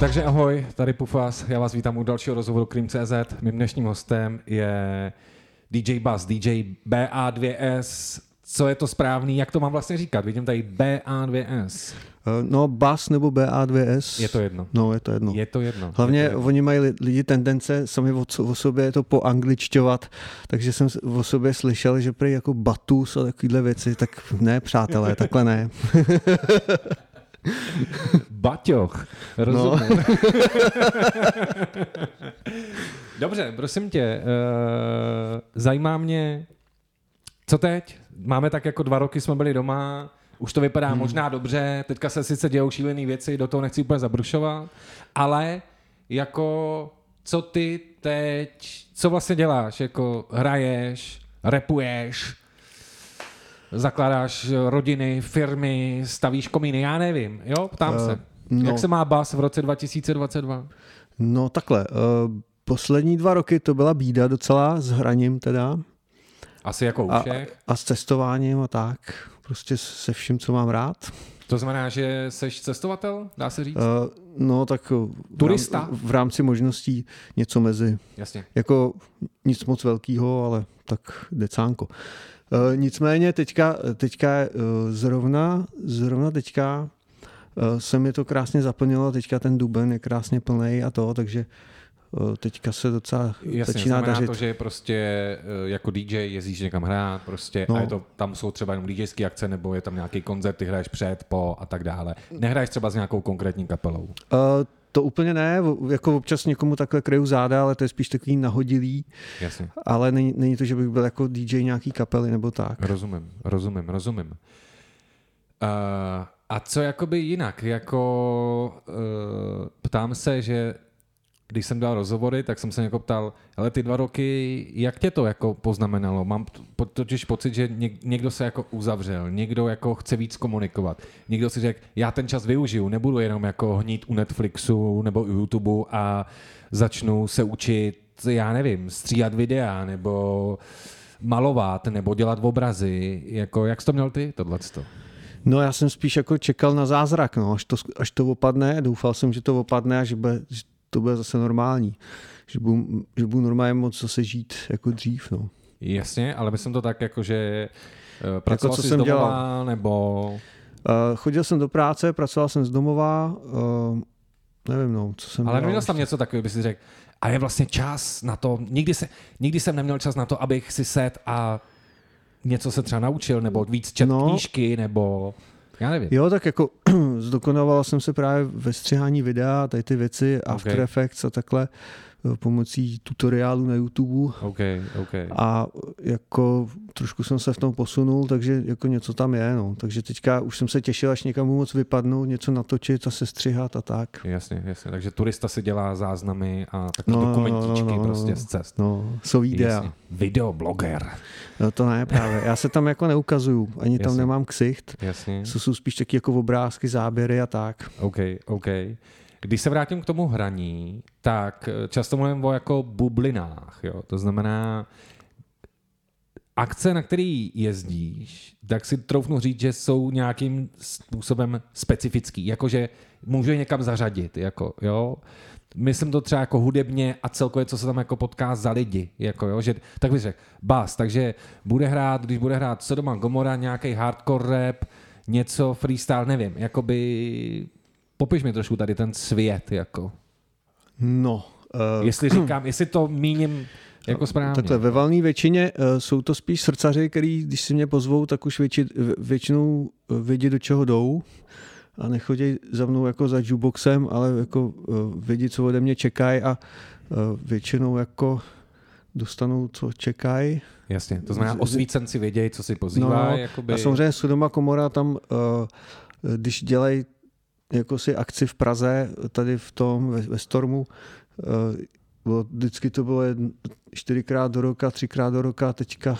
Takže ahoj, tady Pufas, já vás vítám u dalšího rozhovoru Cream.cz. Mým dnešním hostem je DJ Buzz, DJ BA2S. Co je to správný, jak to mám vlastně říkat? Vidím tady BA2S. Eh, no, BAS nebo BA2S. Je to jedno. No, je to jedno. Je to jedno. Hlavně je to jedno. oni mají li- lidi tendence sami o, sobě to poangličťovat, takže jsem o sobě slyšel, že prý jako batus a takovýhle věci, tak ne, přátelé, takhle ne. Baťoch, No. rozumím. Dobře, prosím tě, uh, zajímá mě, co teď? Máme tak jako dva roky jsme byli doma, už to vypadá hmm. možná dobře, teďka se sice dějou šílené věci, do toho nechci úplně zabrušovat, ale jako co ty teď, co vlastně děláš? Jako hraješ, repuješ, zakládáš rodiny, firmy, stavíš komíny, já nevím, jo, ptám Eh, se. no. Jak se má bas v roce 2022? No takhle, uh, poslední dva roky to byla bída docela s hraním teda Asi jako u a, všech. a s cestováním a tak, prostě se vším, co mám rád. To znamená, že jsi cestovatel, dá se říct? Uh, no tak uh, v Turista? rám- v rámci možností něco mezi Jasně. Jako nic moc velkého, ale tak decánko. E, nicméně teďka, teďka e, zrovna, zrovna teďka e, se mi to krásně zaplnilo, teďka ten duben je krásně plný a to, takže teďka se docela Jasně, začíná dařit. to, že prostě eh, jako DJ jezdíš někam hrát prostě No. a je to, tam jsou třeba jenom DJské akce nebo je tam nějaký koncert, ty hraješ před, po a tak dále. Nehraješ třeba s nějakou konkrétní kapelou. E, to úplně ne, jako občas někomu takhle kryju záda, ale to je spíš takový nahodilý, Jasně. ale není, není to, že bych byl jako DJ nějaký kapely nebo tak. Rozumím, rozumím, rozumím. Uh, a co jakoby jinak? Jako uh, ptám se, že když jsem dělal rozhovory, tak jsem se někoho ptal, ale ty dva roky, jak tě to jako poznamenalo? Mám totiž pocit, že něk- někdo se jako uzavřel, někdo jako chce víc komunikovat, někdo si řekl, já ten čas využiju, nebudu jenom jako hnít u Netflixu nebo u YouTube a začnu se učit, já nevím, stříhat videa nebo malovat nebo dělat obrazy. Jako, jak jsi to měl ty, tohleto? No já jsem spíš jako čekal na zázrak, no, až, to, až to opadne, doufal jsem, že to opadne a že, bude, že to bude zase normální. Že budu, že budu normálně moc zase žít jako dřív. No. Jasně, ale myslím to tak, jako že eh, pracoval co jsi jsem z domova, nebo... Uh, chodil jsem do práce, pracoval jsem z domova, uh, nevím, no, co jsem Ale dělal neměl ještě. něco takového, by si řekl, a je vlastně čas na to, nikdy, se, nikdy jsem neměl čas na to, abych si set a něco se třeba naučil, nebo víc čet No. knížky, nebo... Já nevím. Jo, tak jako zdokonaloval jsem se právě ve střihání videa, tady ty věci, After Ok. Effects a takhle eh, pomocí tutoriálu na YouTube OK, OK. a jako trošku jsem se v tom posunul, takže jako něco tam je, no. Takže teďka už jsem se těšil, až někam moc vypadnout, něco natočit a sestřihat a tak. Jasně, jasně. Takže turista si dělá záznamy a takové No, no, dokumentíčky no, no, no. prostě z cest. No, jsou videa. Jasně. Videobloger. No to ne právě. Já se tam jako neukazuju, ani tam Jasně. nemám ksicht. Jasně. Co jsou spíš taky jako obrázky, záběry a tak. OK, OK. Když se vrátím k tomu hraní, tak eh, často mluvím o jako bublinách, jo? To znamená, akce, na který jezdíš, tak si troufnu říct, že jsou nějakým způsobem specifický, jakože můžu je někam zařadit, jako, jo. Myslím to třeba jako hudebně a celkově, co se tam jako potká za lidi, jako jo, že, tak bych řekl, bas, takže bude hrát, když bude hrát Sodoma Gomora, nějaký hardcore rap, něco freestyle, nevím, jakoby, popiš mi trošku tady ten svět, jako, No, uh, jestli říkám, jestli to míním jako správně. Takhle ve valné většině uh, jsou to spíš srdcaři, který, když si mě pozvou, tak už větši, většinou eh, vědí, do čeho jdou a nechodí za mnou jako za jukeboxem, ale jako uh, vědí, co ode mě čekají a uh, většinou jako dostanou, co čekají. Jasně, to znamená, osvícenci vědějí, co si pozývá, No, jakoby... A samozřejmě Sodoma Komora tam, uh, když dělají jako si akci v Praze, tady v tom, ve, ve Stormu, bylo, vždycky to bylo jedn, čtyřikrát do roka, třikrát do roka, teďka,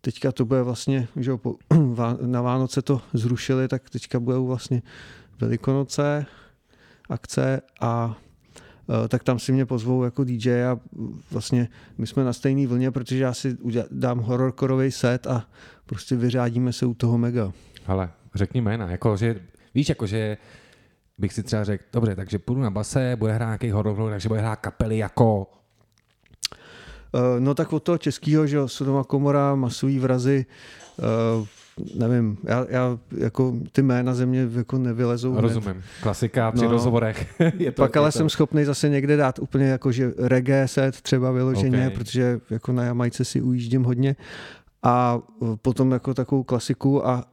teďka to bude vlastně, že po, na Vánoce to zrušili, tak teďka budou vlastně Velikonoce, akce a eh, tak tam si mě pozvou jako DJ a vlastně my jsme na stejné vlně, protože já si dám hororkorový set a prostě vyřádíme se u toho mega. Hele, řekni jména, jako, že, víš, jako, že bych si třeba řekl, dobře, takže půjdu na base, bude hrát nějaký horor, takže bude hrát kapely jako Eh, no tak od toho českého, že Sodoma komora, masový vrazy, uh, nevím, já, já jako ty jména země jako nevylezou. Rozumím, ne. klasika při no, rozhovorech. je to, pak ale je to... jsem schopný zase někde dát úplně jako, že reggae set třeba vyloženě, okay. protože jako na Jamajce si ujíždím hodně a eh, potom jako takovou klasiku a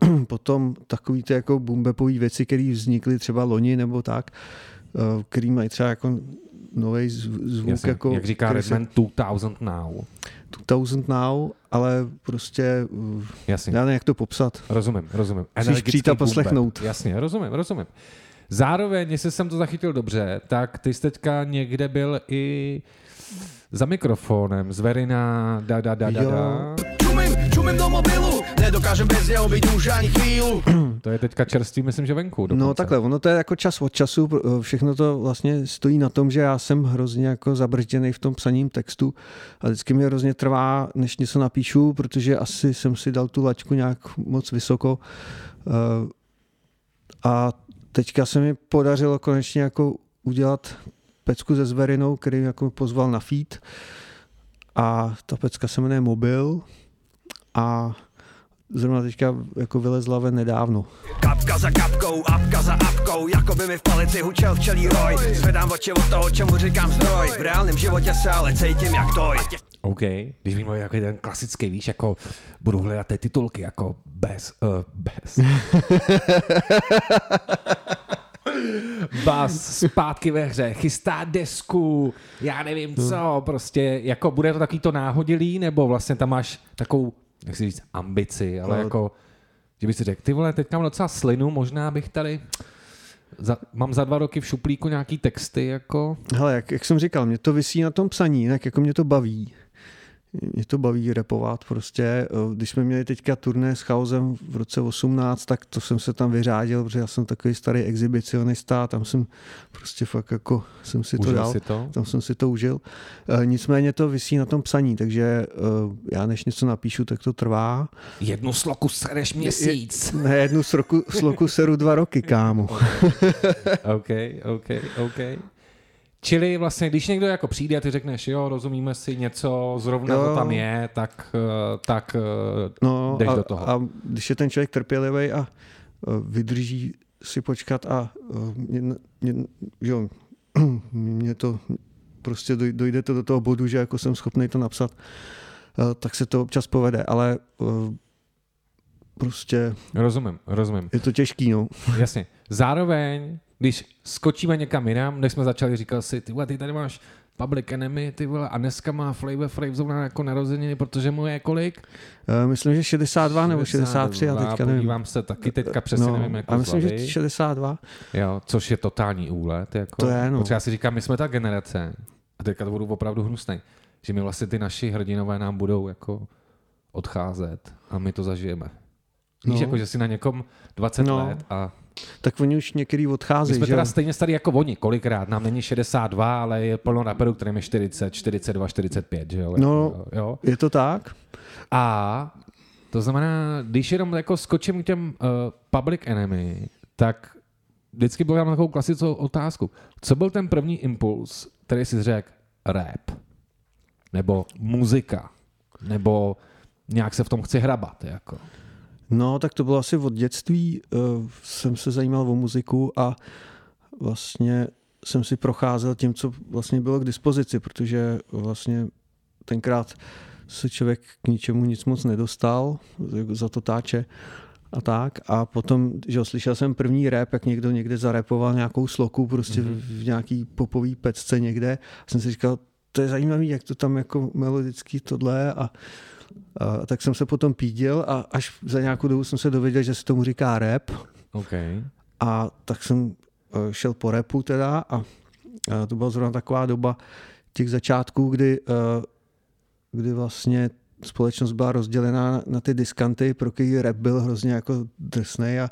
potom takový ty jako bumbepový věci, které vznikly třeba loni nebo tak, uh, který mají třeba jako nový zvuk. Jasně, jako, jak říká Redman, se... 2000 now. 2000 now, ale prostě Jasně. já nevím, jak to popsat. Rozumím, rozumím. Musíš přijít a poslechnout. Jasně, rozumím, rozumím. Zároveň, jestli jsem to zachytil dobře, tak ty jsi teďka někde byl i za mikrofonem, z Verina, da, da, da, da, da. Čumím, čumím do mobilu, nedokážem bez něho být už ani chvíli. To je teďka čerstvý, myslím, že venku. Dokonce. No takhle, ono to je jako čas od času, všechno to vlastně stojí na tom, že já jsem hrozně jako zabržděný v tom psaním textu a vždycky mi hrozně trvá, než něco napíšu, protože asi jsem si dal tu laťku nějak moc vysoko. Eh, a teďka se mi podařilo konečně jako udělat pecku se Zverinou, který jako pozval na feed a ta pecka se jmenuje Mobil a zrovna teďka jako vylezla ven nedávno. Kapka za kapkou, apka za apkou, jako by mi v palici hučel včelí roj. Zvedám oči od toho, čemu říkám zdroj. V reálném životě se ale cítím jak toj. OK, když mi mluví jako ten klasický, víš, jako budu hledat ty titulky, jako bez, uh, bez. Bas zpátky ve hře, chystá desku, já nevím co, prostě, jako bude to takový to náhodilý, nebo vlastně tam máš takovou jak si říct, ambici, ale no. jako, že by si řekl, ty vole, teď mám docela slinu, možná bych tady, za, mám za dva roky v šuplíku nějaký texty, jako. Hele, jak, jak jsem říkal, mě to vysí na tom psaní, jinak jako mě to baví mě to baví repovat prostě. Eh, když jsme měli teďka turné s Chaosem v roce 18, tak to jsem se tam vyřádil, protože já jsem takový starý exhibicionista, tam jsem prostě fakt jako jsem si užil to dal, si to? tam jsem si to užil. Eh, nicméně to vysí na tom psaní, takže eh, já než něco napíšu, tak to trvá. Jednu sloku sereš měsíc. Je, ne, jednu sloku, sloku seru dva roky, kámo. OK, OK, OK. Čili vlastně, když někdo jako přijde a ty řekneš, jo, rozumíme si něco, zrovna jo. to tam je, tak, eh, tak eh, no, jdeš a, do toho. A když je ten člověk trpělivý a eh, vydrží si počkat a mě, mě, jo, mě to prostě dojde to do toho bodu, že jako jsem schopný to napsat, tak se to občas povede, ale prostě... Rozumím, rozumím. Je to těžký, no. Jasně. Zároveň když skočíme někam jinam, než jsme začali, říkal si, ty ty tady máš Public Enemy, ty vole, a dneska má Flavor Flav zrovna jako narozeniny, protože mu je kolik? Uh, myslím, že 62 nebo 63, já teďka nevím. Podívám se taky teďka přesně no, nevím, jako A myslím, slavy. že 62. Jo, což je totální úlet. Jako, to je, no. Protože já si říkám, my jsme ta generace, a teďka to budu opravdu hnusný, že my vlastně ty naši hrdinové nám budou jako odcházet a my to zažijeme. Víš, no. jako, že si na někom 20 no. let a tak oni už některý odcházejí. My jsme že? teda stejně starý jako oni, kolikrát. Nám není 62, ale je plno raperů, kterým je 40, 42, 45. Že jo? No, jo? je to tak. A to znamená, když jenom jako skočím k těm uh, Public Enemy, tak vždycky byl mám takovou klasickou otázku. Co byl ten první impuls, který si řekl rap? Nebo muzika? Nebo nějak se v tom chci hrabat? Jako? No, tak to bylo asi od dětství. Uh, jsem se zajímal o muziku a vlastně jsem si procházel tím, co vlastně bylo k dispozici, protože vlastně tenkrát se člověk k ničemu nic moc nedostal za to táče a tak. A potom, že slyšel jsem první rap, jak někdo někde zarepoval nějakou sloku prostě mm-hmm. v nějaký popový pecce někde. A jsem si říkal, to je zajímavý, jak to tam jako melodický tohle a a, tak jsem se potom pídil a až za nějakou dobu jsem se dověděl, že se tomu říká rap. Okay. A tak jsem e, šel po repu teda a, a to byla zrovna taková doba těch začátků, kdy, e, kdy vlastně společnost byla rozdělená na, ty diskanty, pro který rap byl hrozně jako drsný a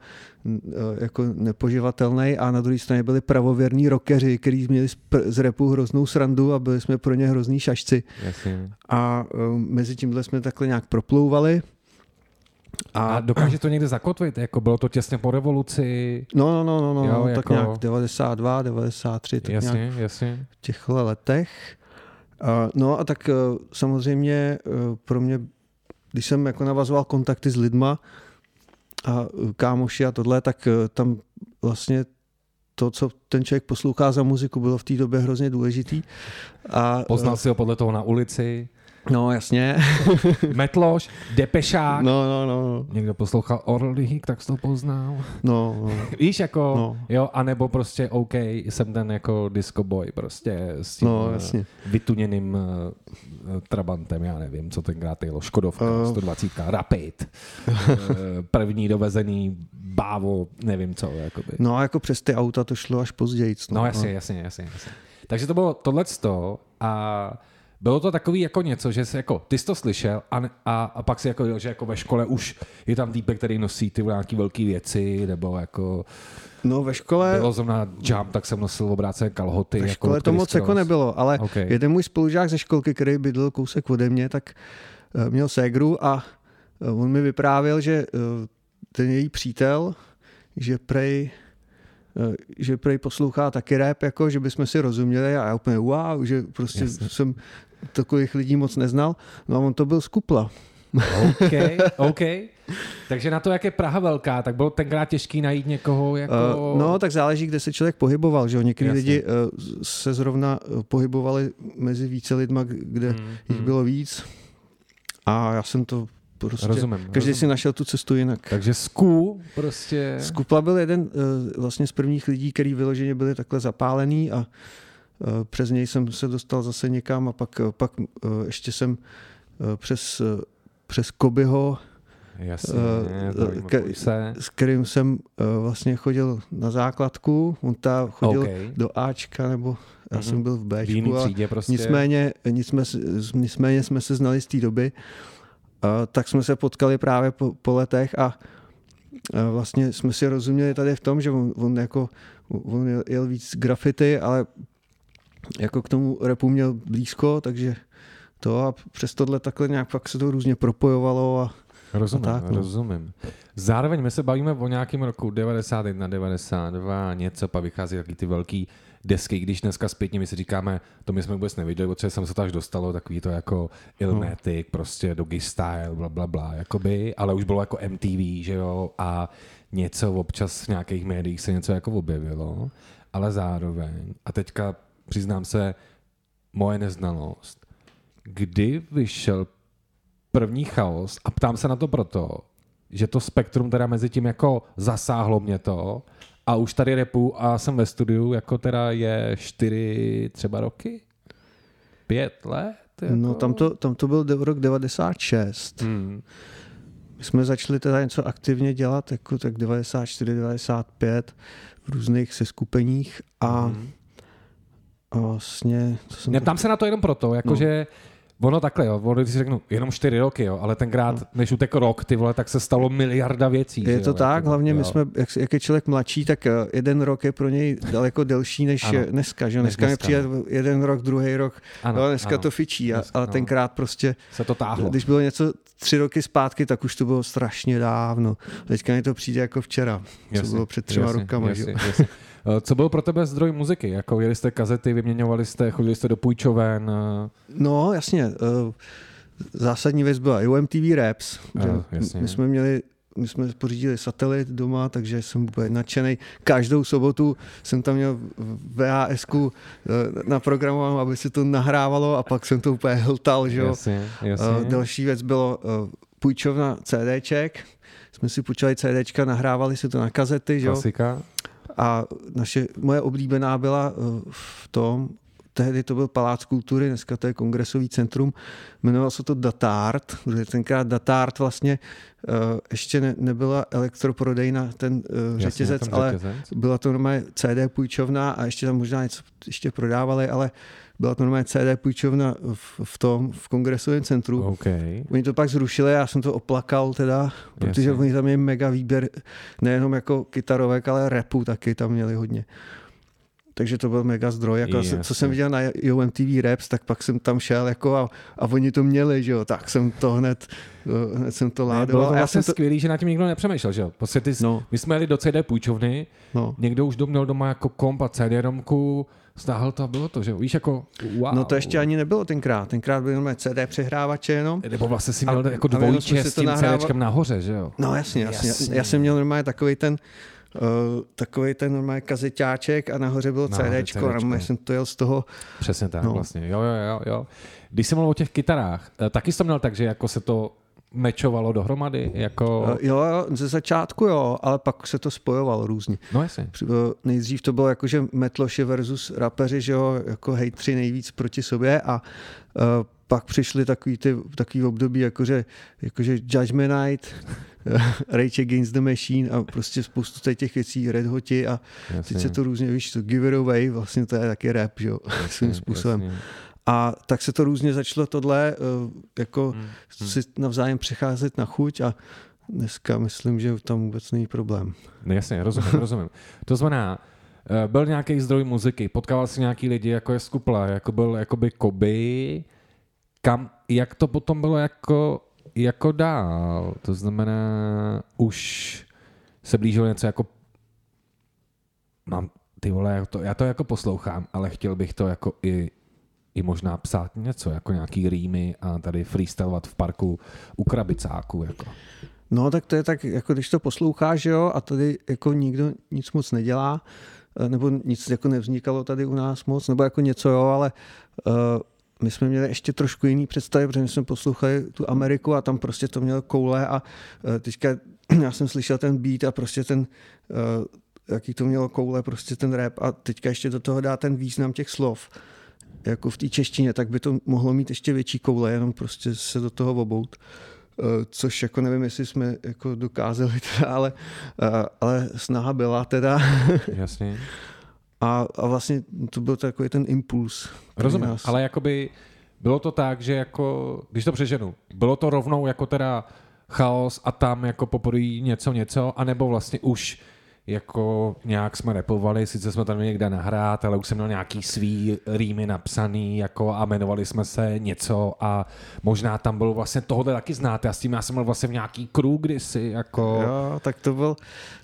jako nepoživatelný a na druhé straně byli pravověrní rockeři, kteří měli z, repu hroznou srandu a byli jsme pro ně hrozný šašci. Jasně. A um, mezi tímhle jsme takhle nějak proplouvali A, a dokáže to někde zakotvit? Jako bylo to těsně po revoluci? No, no, no, no, jo, no jako... tak nějak 92, 93, tak jasně, nějak jasně. v těchto letech. No a tak uh, samozřejmě uh, pro mě, když jsem jako navazoval kontakty s lidma a uh, kámoši a tohle, tak tam vlastně to, co ten člověk poslouchá za muziku, bylo v té době hrozně důležitý. A, Poznal si ho podle toho na ulici? No, jasně. Metloš, Depešák. No, no, no. Někdo poslouchal Orlík, tak jsi to poznal. No, no. Víš, jako, no. jo, anebo prostě OK, jsem ten jako disco boy, prostě s tím no, jasně. vytuněným uh, Trabantem, já nevím, co tenkrát jelo, Škodovka, uh. 120, Rapid, uh, první dovezený bávo, nevím co, jakoby. No a jako přes ty auta to šlo až později. No, no jasně, jasně, jasně, jasně. Takže to bylo tohleto a bylo to takový jako něco, že jsi jako, ty jsi to slyšel a, a, a pak si jako, že jako ve škole už je tam týpek, který nosí ty nějaký velké věci, nebo jako... No ve škole... Bylo zrovna jump, tak jsem nosil obrácené kalhoty. Ve jako škole jako to moc jako nebylo, ale okay. jeden můj spolužák ze školky, který bydlel kousek ode mě, tak uh, měl ségru a uh, on mi vyprávěl, že uh, ten její přítel, že prej že prej poslouchá taky rap, jako, že bychom si rozuměli a já úplně wow, že prostě Jasně. jsem takových lidí moc neznal. No a on to byl z Kupla. OK, OK. Takže na to, jak je Praha velká, tak bylo tenkrát těžký najít někoho jako... Uh, no, tak záleží, kde se člověk pohyboval, že jo. Někdy lidi uh, se zrovna pohybovali mezi více lidma, kde mm, jich mm. bylo víc. A já jsem to prostě... Rozumím. Každý rozumím. si našel tu cestu jinak. Takže Sku prostě... Skupla byl jeden uh, vlastně z prvních lidí, který vyloženě byli takhle zapálený a Eh, přes něj jsem se dostal zase někam a pak, eh, pak eh, ještě jsem přes, přes Kobyho, Jasně, ke, s kterým jsem vlastně chodil na základku, on ta chodil okay. do Ačka, nebo já mm-hmm. jsem byl v Bčku. V třídě prostě. Nicméně, nicméně, nicméně jsme se znali z té doby, tak jsme se potkali právě po, po letech a vlastně jsme si rozuměli tady v tom, že on, on jako on jel, jel víc grafity, ale jako k tomu repu měl blízko, takže to a přes tohle takhle nějak pak se to různě propojovalo a Rozumím, a tak, no. rozumím. Zároveň my se bavíme o nějakém roku 91, 92, něco, pak vychází taky ty velký desky, když dneska zpětně my si říkáme, to my jsme vůbec neviděli, protože jsem se to až dostalo, takový to jako Ilmatic, no. prostě Doggy Style, bla, bla, bla, jakoby, ale už bylo jako MTV, že jo, a něco občas v nějakých médiích se něco jako objevilo, ale zároveň, a teďka přiznám se, moje neznalost. Kdy vyšel první chaos a ptám se na to proto, že to spektrum teda mezi tím jako zasáhlo mě to a už tady repu a jsem ve studiu, jako teda je čtyři třeba roky? Pět let? Jako... No tam to, tam to byl rok 96. Hmm. My jsme začali teda něco aktivně dělat, jako tak 94, 95 v různých seskupeních a hmm vlastně... Co jsem Neptám to... se na to jenom proto, jakože no. Ono takhle, jo, ono, když si řeknu, jenom čtyři roky, jo, ale tenkrát, no. než utek rok, ty vole, tak se stalo miliarda věcí. Je to jo, tak, jako, hlavně jo. my jsme, jak, jak, je člověk mladší, tak eh, jeden rok je pro něj daleko delší než ano. dneska, že dneska, dneska mi přijde no. jeden rok, druhý rok, ano, jo, dneska ano. to fičí, a, dneska, ale no. tenkrát prostě, se to táhlo. když bylo něco tři roky zpátky, tak už to bylo strašně dávno. Teďka mi to přijde jako včera, jasně, co bylo před třema jasně, rokama. Jasně, jasně. Eh, co byl pro tebe zdroj muziky? Jako jeli jste kazety, vyměňovali jste, chodili jste do půjčoven? Eh? No, jasně. Eh, zásadní věc byla i MTV Raps. Uh, jasně. My jsme měli my jsme pořídili satelit doma, takže jsem úplně nadšený. Každou sobotu jsem tam měl VHS na programu, aby se to nahrávalo a pak jsem to úplně hltal. Že? Jasně, jasně. Další věc bylo půjčovna CDček. Jsme si půjčovali CDčka, nahrávali si to na kazety. Klasika. A naše, moje oblíbená byla eh, v tom, tehdy to byl Palác kultury, dneska to je kongresový centrum, jmenovalo se to Datart, protože tenkrát Datart vlastně uh, ještě ne, nebyla elektroprodejna ten uh, Jasně, řetězec, ale řetězec. byla to normálně CD půjčovna a ještě tam možná něco ještě prodávali, ale byla to normálně CD půjčovna v, v tom, v kongresovém centru. Okay. Oni to pak zrušili, já jsem to oplakal teda, protože Jasně. oni tam je mega výběr, nejenom jako kytarovek, ale repu taky tam měli hodně. Takže to byl mega zdroj. Jako, Jasně. co jsem viděl na UMTV Raps, tak pak jsem tam šel jako a, a oni to měli, že jo, tak jsem to hned, eh, hned jsem to Ne, ládoval. bylo to a já vlastně jsem to, skvělý, že na tím nikdo nepřemýšlel, že jo? Prostě ty, No. My jsme jeli do CD půjčovny, no. někdo už měl doma jako komp a CD-romku, stáhl to a bylo to, že jo? Víš, jako wow. no to ještě ani nebylo tenkrát, tenkrát byly jenom CD přehrávače jenom. Nebo vlastně si měl jako a jsme dvojče s tím nahrával- CDčkem nahoře, že jo? No jasně, jasně. Jasně. Já jsem měl normálně takový ten uh, takový ten normálně kazeťáček a nahoře bylo Nahoře CDčko a CDčko. jsem to jel z toho. Přesně tak, No. no. vlastně. Jo, jo, jo, jo. Když jsem mluvil o těch kytarách, eh, taky jsem měl tak, že jako se to mečovalo dohromady, jako... Uh, jo, jo, ze začátku jo, ale pak se to spojovalo různě. No jasně. Eh, Nejdřív to bylo jako, že metloši versus rapeři, že jo, jako hejtři nejvíc proti sobě a uh, pak přišly takový, ty, takový období, jakože, jakože Judgment Night, Rage Against the Machine a prostě spoustu tady těch věcí, Red Hoti a jasně. teď se to různě, víš, to Give It Away, vlastně to je taky rap, že jo, svým způsobem. Jasně. A tak se to různě začalo tohle uh, jako Hmm. si navzájem přecházet na chuť a dneska myslím, že tam vůbec není problém. No jasně, rozumím, rozumím. To znamená, eh, byl nějaký zdroj muziky, potkával si nějaký lidi, jako je Skupla, jako byl jakoby Koby, kam, jak to potom bylo jako, jako dál? To znamená, už se blížilo něco jako mám, ty vole, já to, já to jako poslouchám, ale chtěl bych to jako i, i možná psát něco, jako nějaký rýmy a tady freestylovat v parku u krabicáku, jako. No tak to je tak, jako když to posloucháš, jo, a tady jako nikdo nic moc nedělá, eh, nebo nic jako nevznikalo tady u nás moc, nebo jako něco jo, ale uh, my jsme měli ještě trošku jiný představy, protože my jsme poslouchali tu Ameriku a tam prostě to mělo koule a uh, teďka já jsem slyšel ten beat a prostě ten, uh, jaký to mělo koule, prostě ten rap a teďka ještě do toho dá ten význam těch slov jako v té češtině, tak by to mohlo mít ještě větší koule, jenom prostě se do toho obout. Eh, což jako nevím, jestli jsme jako dokázali teda, ale, eh, ale snaha byla teda Jasně. A, a vlastně to byl takový ten impuls. Rozumím, nás- ale jakoby bylo to tak, že jako, když to přeženu, bylo to rovnou jako teda chaos a tam jako poprvé něco, něco, anebo vlastně už jako nějak jsme repovali, sice jsme tam někde nahrát, ale už jsem měl nějaký svý rýmy napsaný jako a jmenovali jsme se něco a možná tam bylo vlastně tohle taky znáte a s tím já jsem byl vlastně v nějaký crew kdysi, jako... Jo, tak to, byl,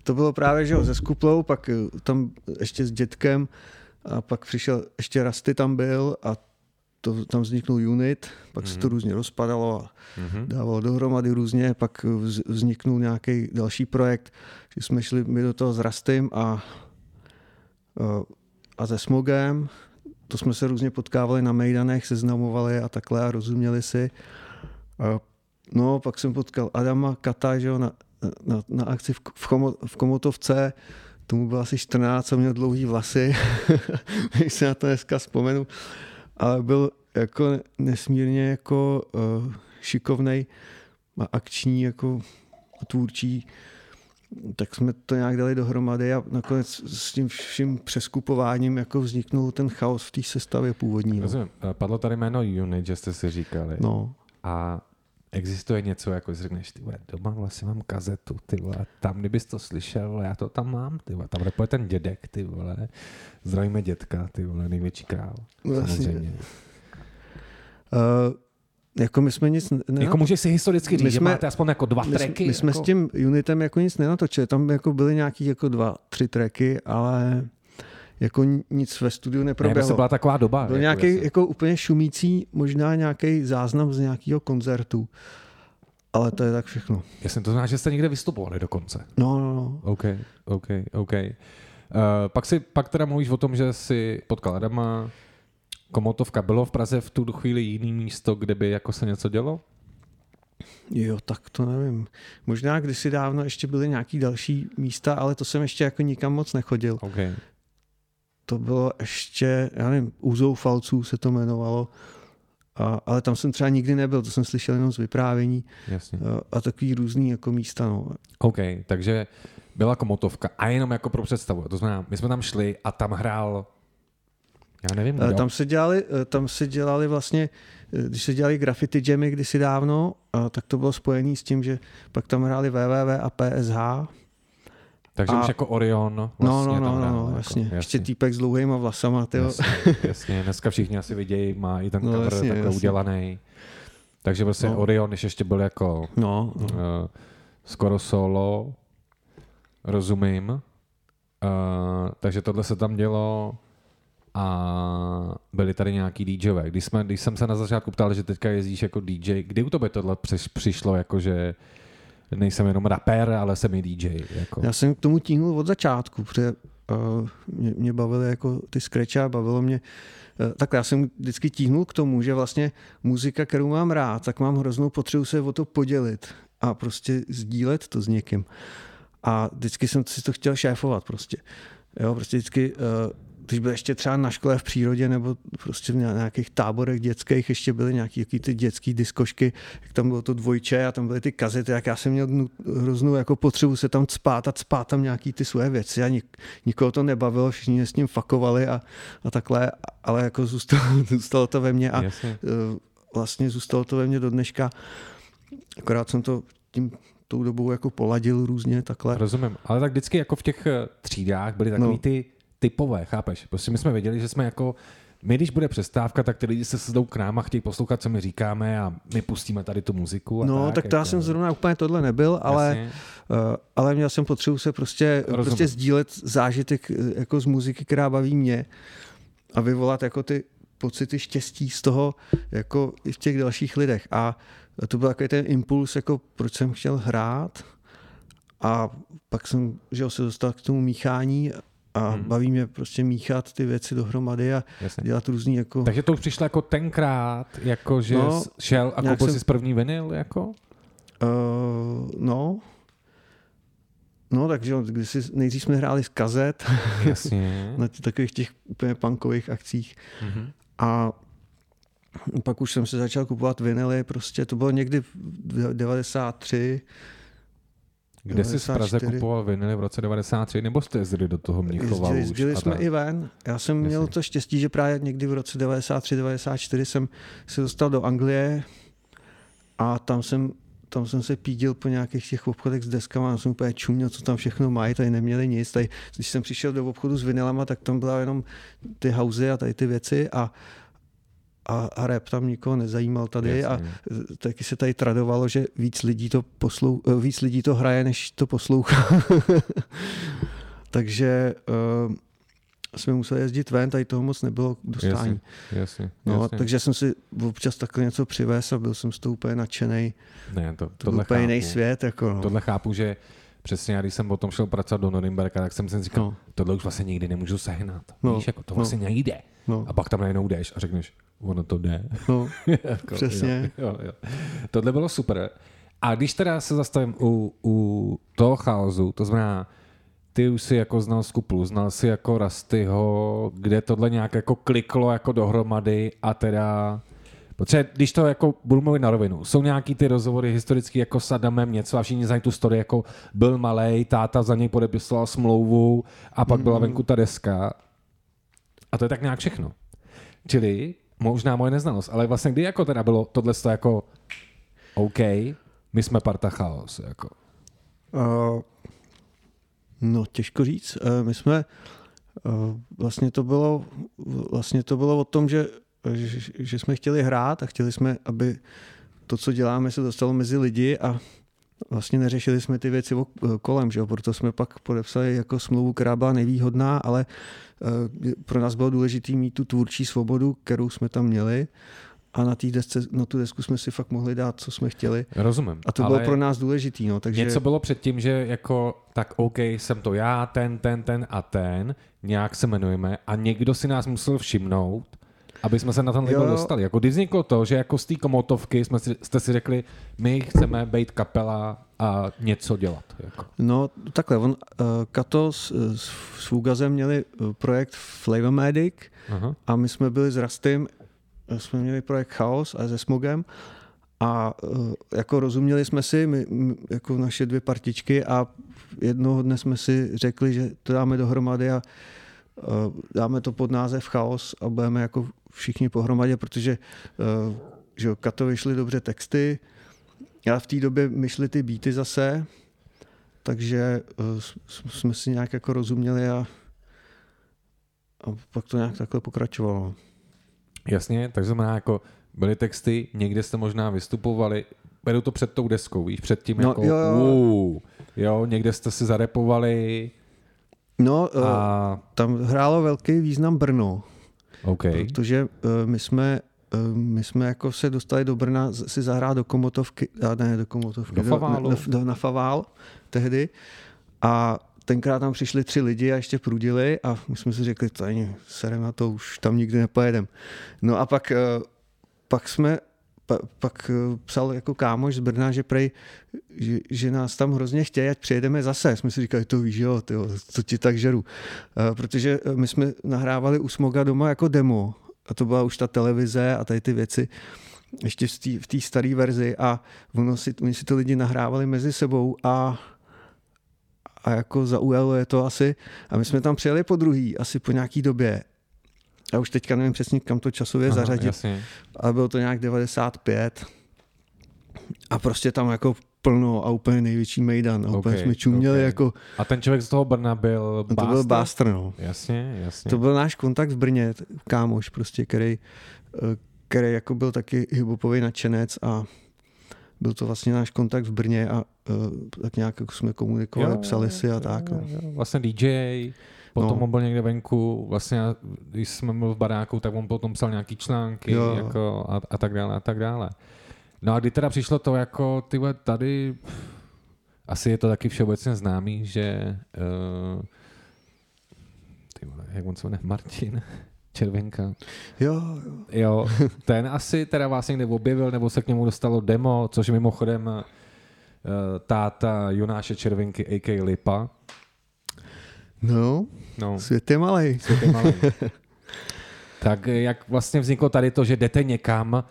to bylo právě, že jo, se skuplou, pak eh, tam ještě s dětkem a pak přišel, ještě Rasty tam byl a to, tam vzniknul unit, pak se to různě rozpadalo a Mhm. dávalo dohromady různě, pak vz- vzniknul nějaký další projekt, že jsme šli my do toho s Rastym a, eh, a se Smogem, to jsme se různě potkávali na mejdanech, seznamovali a takhle a rozuměli si. A, no, pak jsem potkal Adama Kata, že jo, na, na, na akci v, v, Komo, v Komotovce, tomu bylo asi 14 a měl dlouhý vlasy, když se na to dneska vzpomenu, ale byl jako nesmírně jako uh, šikovnej a akční, jako tvůrčí, tak jsme to nějak dali dohromady a nakonec s tím vším přeskupováním jako vzniknul ten chaos v té sestavě původní. No. Rozumím. Eh, Padlo tady jméno Unit, že jste si říkali. no. A existuje něco, jako si řekneš, ty vole, doma vlastně mám kazetu, ty vole, tam kdybys to slyšel, vole, já to tam mám, ty vole, tam repuje ten dědek, ty vole, zdravíme dětka, ty vole, největší král, jasně. samozřejmě. Uh, jako my jsme nic ne, Jako můžeš si historicky říct, My že jsme- máte aspoň jako dva my, tracky. my jsme jako... s tím unitem jako nic nenatočili, tam jako byly nějaký jako dva, tři tracky, ale jako nic ve studiu ne, neproběhlo. prostě byla taková doba. Byl jako nějaký jako úplně šumící, možná nějaký záznam z nějakého koncertu. Ale to je tak všechno. Jestli to znamená, že jste někde vystupovali dokonce. No, no, no. OK, OK, OK. Uh, pak, si, pak teda mluvíš o tom, že si potkal Adama, Komotovka. Bylo v Praze v tu chvíli jiný místo, kde by jako se něco dělo? Jo, tak to nevím. Možná kdysi dávno ještě byly nějaký další místa, ale to jsem ještě jako nikam moc nechodil. OK. To bylo ještě, já nevím, Úzou falců se to jmenovalo. A, ale tam jsem třeba nikdy nebyl, to jsem slyšel jenom z vyprávění Jasně. a, a takový různý jako místa. No. OK, takže byla komotovka a jenom jako pro představu. To znamená, my jsme tam šli a tam hrál, já nevím, Eh, kdo. Tam se dělali, eh, tam se dělali vlastně, eh, když se dělali graffiti jammy kdysi dávno, a tak to bylo spojené s tím, že pak tam hráli WWW a PSH Takže A- už jako Orion No, vlastně no, no, tam no, no jako, jasně. Ještě jasně. týpek s dlouhýma vlasama, tyjo. Jasně, jasně, dneska všichni asi vidějí, má i ten No, cover jasně, takhle jasně. udělaný. Takže prostě No. Orion, když ještě byl jako No, no. uh, skoro solo, rozumím. Uh, takže tohle se tam dělo a byli tady nějaký DJové. Když, jsme, když jsem se na začátku ptal, že teďka jezdíš jako DJ, kdy u tebe tohle přiš, přišlo, jako že nejsem jenom rapper, ale jsem i DJ? Jako. Já jsem k tomu tíhnul od začátku, protože uh, mě, mě bavily jako ty scratche a bavilo mě uh, tak já jsem vždycky tíhnul k tomu, že vlastně muzika, kterou mám rád, tak mám hroznou potřebu se o to podělit a prostě sdílet to s někým. A vždycky jsem si to chtěl šéfovat prostě. Jo, prostě vždycky, uh, když byl ještě třeba na škole v přírodě nebo prostě v nějakých táborech dětských ještě byly nějaký jaký ty dětský diskošky, jak tam bylo to dvojče a tam byly ty kazety, jak já jsem měl hroznou jako potřebu se tam cpát a cpát tam nějaký ty svoje věci a nik, nikoho to nebavilo, všichni s ním fakovali a, a takhle, ale jako zůstalo, zůstalo to ve mně a Jasně. eh, vlastně zůstalo to ve mně do dneška. Akorát jsem to tím tou dobou jako poladil různě takhle. Rozumím. Ale tak vždycky jako v těch eh, třídách byly takový No. ty typové, chápeš? Prostě my jsme věděli, že jsme jako my, když bude přestávka, tak ty lidi se sedou k nám a chtějí poslouchat, co my říkáme a my pustíme tady tu muziku. A No, tak, tak to já jako, jsem zrovna úplně tohle nebyl, ale, Jasně. uh, ale měl jsem potřebu se prostě, Rozumím. prostě sdílet zážitek eh, jako z muziky, která baví mě a vyvolat jako ty pocity štěstí z toho jako i v těch dalších lidech. A to byl takový ten impuls, jako proč jsem chtěl hrát a pak jsem že se dostal k tomu míchání a Hmm. baví mě prostě míchat ty věci dohromady a Jasně. dělat různý jako... Takže to už přišlo jako tenkrát, jako že No, šel a koupil jsem- si první vinyl, jako? Uh, no. No, takže když si, nejdřív jsme hráli z kazet Jasně. na těch, takových těch úplně punkových akcích Mhm. a pak už jsem se začal kupovat vinily, prostě to bylo někdy v 93, Kde jsi z Praze 94. kupoval vinily v roce 93, nebo jste jezdili do toho Mnichova jezdili, už? jezdili jsme i ven. Já jsem Jasně. měl to štěstí, že právě někdy v roce 93, 94 jsem se dostal do Anglie a tam jsem tam jsem se pídil po nějakých těch obchodech s deskama, já jsem úplně čuměl, co tam všechno mají, tady neměli nic. Tady, když jsem přišel do obchodu s vinylama, tak tam byla jenom ty houzy a tady ty věci a, a, a rap tam nikoho nezajímal tady Jasně. a taky se tady tradovalo, že víc lidí to, poslou, e, víc lidí to hraje, než to poslouchá. Takže uh, jsme museli jezdit ven, tady toho moc nebylo k dostání. Jasně, jasně, No, jasně. takže jsem si občas takhle něco přivez a byl jsem z toho úplně nadšený. Ne, to, To byl úplně jiný chápu. svět. Jako, no. Tohle chápu, že přesně já, když jsem potom šel pracovat do Norimberka, tak jsem si říkal, No. tohle už vlastně nikdy nemůžu sehnat. No, Víš, jako to no. vlastně nejde. No, A pak tam najednou jdeš a řekneš, ono to jde. no, jako, Přesně. Jo, jo, jo. Tohle bylo super. A když teda se zastavím u, u toho chaosu, to znamená, ty už si jako znal Skuplu, znal si jako Rastyho, kde tohle nějak jako kliklo jako dohromady a teda Protože když to jako budu mluvit na rovinu, jsou nějaký ty rozhovory historicky jako s Adamem něco a všichni znají tu story, jako byl malej, táta za něj podepisoval smlouvu a pak byla venku ta deska. A to je tak nějak všechno. Čili možná moje neznalost, ale vlastně kdy jako teda bylo tohle jako OK, my jsme parta chaos, jako. Uh, no, těžko říct. Uh, my jsme, uh, vlastně to bylo, vlastně to bylo o tom, že, že, že jsme chtěli hrát a chtěli jsme, aby to, co děláme, se dostalo mezi lidi a vlastně neřešili jsme ty věci kolem, že jo? proto jsme pak podepsali jako smlouvu, která byla nevýhodná, ale uh, pro nás bylo důležité mít tu tvůrčí svobodu, kterou jsme tam měli a na, desce, na tu desku jsme si fakt mohli dát, co jsme chtěli. Rozumím. A to bylo pro nás důležitý. No, takže... Něco bylo předtím, že jako tak OK, jsem to já, ten, ten, ten a ten, nějak se jmenujeme a někdo si nás musel všimnout, aby jsme se na ten label Jo. dostali. Jako kdy vzniklo to, že jako z té komotovky jsme si, jste si řekli, my chceme být kapela a něco dělat. Jako. No takhle, on, uh, Kato s, s, s Fugazem měli uh, projekt Flavomedic Aha. a my jsme byli s Rastym, uh, jsme měli projekt Chaos a se Smogem a uh, jako rozuměli jsme si, my, my, jako naše dvě partičky a jednoho dne jsme si řekli, že to dáme dohromady a uh, dáme to pod název Chaos a budeme jako všichni pohromadě, protože uh, že jo, Kato vyšly dobře texty, já v té době myšli ty beaty zase, takže uh, jsme si nějak jako rozuměli a, a pak to nějak takhle pokračovalo. Jasně, tak znamená jako byly texty, někde jste možná vystupovali, beru to před tou deskou, víš, před tím No, jako, jo, jo. Uh, jo, někde jste si zarepovali No, uh, a tam hrálo velký význam Brno, OK, protože uh, my jsme uh, my jsme jako se dostali do Brna si zahrát do Komotovky, a ne do Komotovky, Do Faválu. do, do, na Favál tehdy a tenkrát tam přišli tři lidi a ještě prudili a my jsme si řekli, to ani serem na to, už tam nikdy nepojedem. No a pak, eh, pak jsme pa, pak eh, psal jako kámoš z Brna, že prej, že, že nás tam hrozně chtějí, ať přijedeme zase. Jsme si říkali, to víš, jo, tyjo, to ti tak žeru. Eh, Protože eh, my jsme nahrávali u Smoga doma jako demo a to byla už ta televize a tady ty věci ještě v té staré verzi a ono si, oni si to lidi nahrávali mezi sebou a a jako zaujalo je to asi. A my jsme tam přijeli po druhý, asi po nějaký době. A už teďka nevím přesně, kam to časově Aha, zařadit, jasně. ale bylo to nějak 95. A prostě tam jako plno a úplně největší mejdan. A úplně Ok, jsme čuměli ok. jako, A ten člověk z toho Brna byl no to byl Bástr, no. Jasně, jasně. To byl náš kontakt v Brně, kámoš prostě, který, eh, který jako byl taky hiphopový nadšenec a byl to vlastně náš kontakt v Brně a uh, tak nějak jako jsme komunikovali, psali si a tak. Jo, No. jo, Vlastně DJ, potom No. on byl někde venku, vlastně když jsme byl v baráku, tak on potom psal nějaký články Jo. jako a, a tak dále a tak dále. No a kdy teda přišlo to jako, ty tady, asi je to taky všeobecně známý, že uh, ty vole, jak on se jmenuje, Martin Červenka. Jo, jo. Jo, ten asi teda vás někde objevil, nebo se k němu dostalo demo, což je mimochodem uh, táta Jonáše Červenky, a.k. Lipa. No, No, svět je malý. svět je malý. tak eh, jak vlastně vzniklo tady to, že jdete někam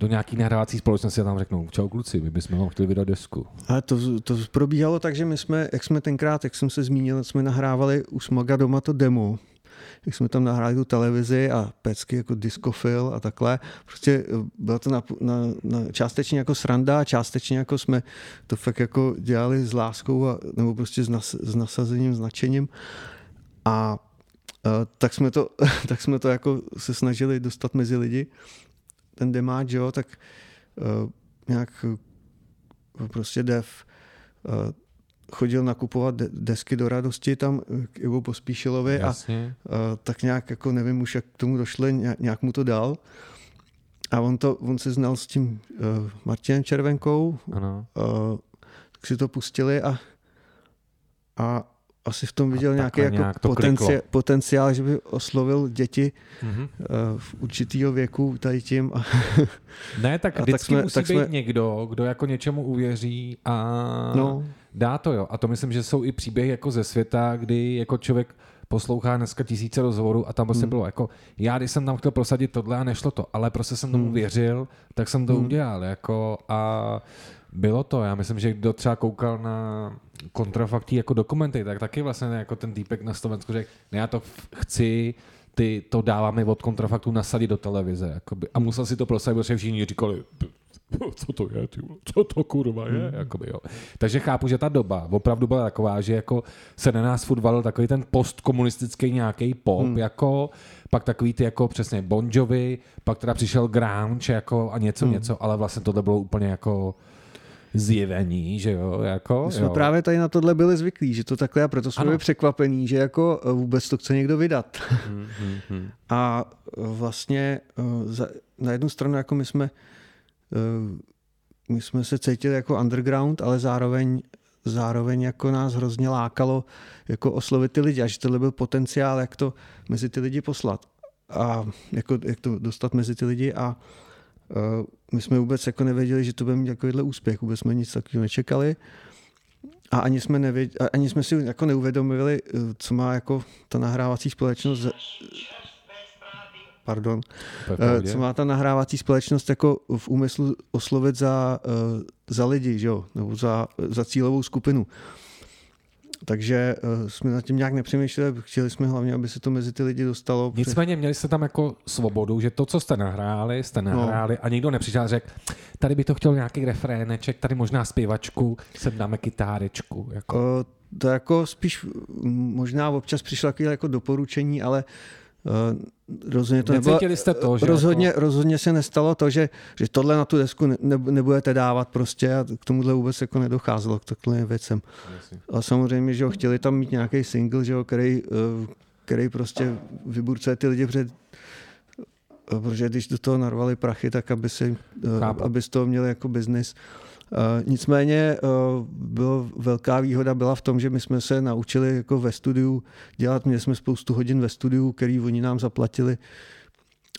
do nějaký nahrávací společnosti a tam řeknou, čau kluci, my bychom vám chtěli vydat desku. Ale to, to probíhalo tak, že my jsme, jak jsme tenkrát, jak jsem se zmínil, jsme nahrávali u Smoga doma to demo. Jak jsme tam nahráli tu televizi a pecky jako discofil a takhle. Prostě eh, byla to na, na, na, částečně jako sranda a částečně jako jsme to fakt jako dělali s láskou a, nebo prostě s, nas, s nasazením, s nadšením. A uh, tak jsme to, tak jsme to jako se snažili dostat mezi lidi. Ten demáč, jo, tak uh, nějak prostě dev uh, chodil nakupovat de- desky do radosti tam k Ivo Pospíšilovi a uh, tak nějak jako nevím už, jak k tomu došli, nějak, nějak mu to dal. A on, to, on se znal s tím uh, Martinem Červenkou, Ano. uh, tak si to pustili a, a asi v tom viděl A nějaký jako nějak potenciál, potenciál, že by oslovil děti Mhm. uh, v určitýho věku tady tím. A, Ne, tak A tak vždycky jsme- musí tak být jsme- někdo, kdo jako něčemu uvěří a no, dá to, jo. A to myslím, že jsou i příběhy jako ze světa, kdy jako člověk poslouchá dneska tisíce rozhovorů a tam prostě Hmm. bylo jako, já když jsem tam chtěl prosadit tohle a nešlo to, ale prostě jsem tomu Hmm. věřil, tak jsem to Hmm. udělal, jako a bylo to, já myslím, že kdo třeba koukal na kontrafaktí jako dokumenty, tak taky vlastně jako ten týpek na Slovensku řekl, ne, já to chci, ty to dáváme od kontrafaktu nasadit do televize. Jakoby. A musel si to prosadit, protože všichni říkali, co to je, ty, co to kurva je, jakoby, jo. Takže chápu, že ta doba opravdu byla taková, že jako se na nás furt valil takový ten postkomunistický nějaký pop, Hmm. jako pak takový ty jako přesně Bon Jovi, pak teda přišel grunge jako a něco, Hmm. něco, ale vlastně tohle bylo úplně jako zjevení, že jo, jako, my jsme jo. právě tady na tohle byli zvyklí, že to takhle a proto jsme byli překvapení, že jako eh, vůbec to chce někdo vydat. Hmm, hmm, hmm. A eh, vlastně za- na jednu stranu jako my jsme my jsme se cítili jako underground, ale zároveň zároveň jako nás hrozně lákalo jako oslovit ty lidi a že tohle byl potenciál, jak to mezi ty lidi poslat a jako, jak to dostat mezi ty lidi a my jsme vůbec jako nevěděli, že to bude mít takovýhle úspěch, vůbec jsme nic takového nečekali a ani jsme, nevěděli, ani jsme si jako neuvědomili, co má jako ta nahrávací společnost pardon, Eh, co má ta nahrávací společnost jako v úmyslu oslovit za, eh, za lidi, že jo? nebo za, za cílovou skupinu. Takže uh, jsme nad tím nějak nepřemýšleli, chtěli jsme hlavně, aby se to mezi ty lidi dostalo. Nicméně měli jste tam jako svobodu, že to, co jste nahráli, jste no. nahráli no. a nikdo nepřišel a řekl, tady by to chtěl nějaký refréneček, tady možná zpěvačku, sem dáme kytárečku. Jako. Uh, to jako spíš možná občas přišlo takové jako doporučení, ale Uh, rozhodně to nebylo, jste to, že rozhodně, jako... rozhodně se nestalo to, že, že tohle na tu desku ne, nebudete dávat prostě a k tomuhle vůbec jako nedocházelo k takhle věcem. A samozřejmě, že ho chtěli tam mít nějaký single, že ho, který, uh, který prostě vyburcuje ty lidi před uh, protože když do toho narvali prachy, tak aby, si, aby z toho měli jako biznis. Uh, nicméně uh, bylo velká výhoda byla v tom, že my jsme se naučili jako ve studiu dělat, měli jsme spoustu hodin ve studiu, který oni nám zaplatili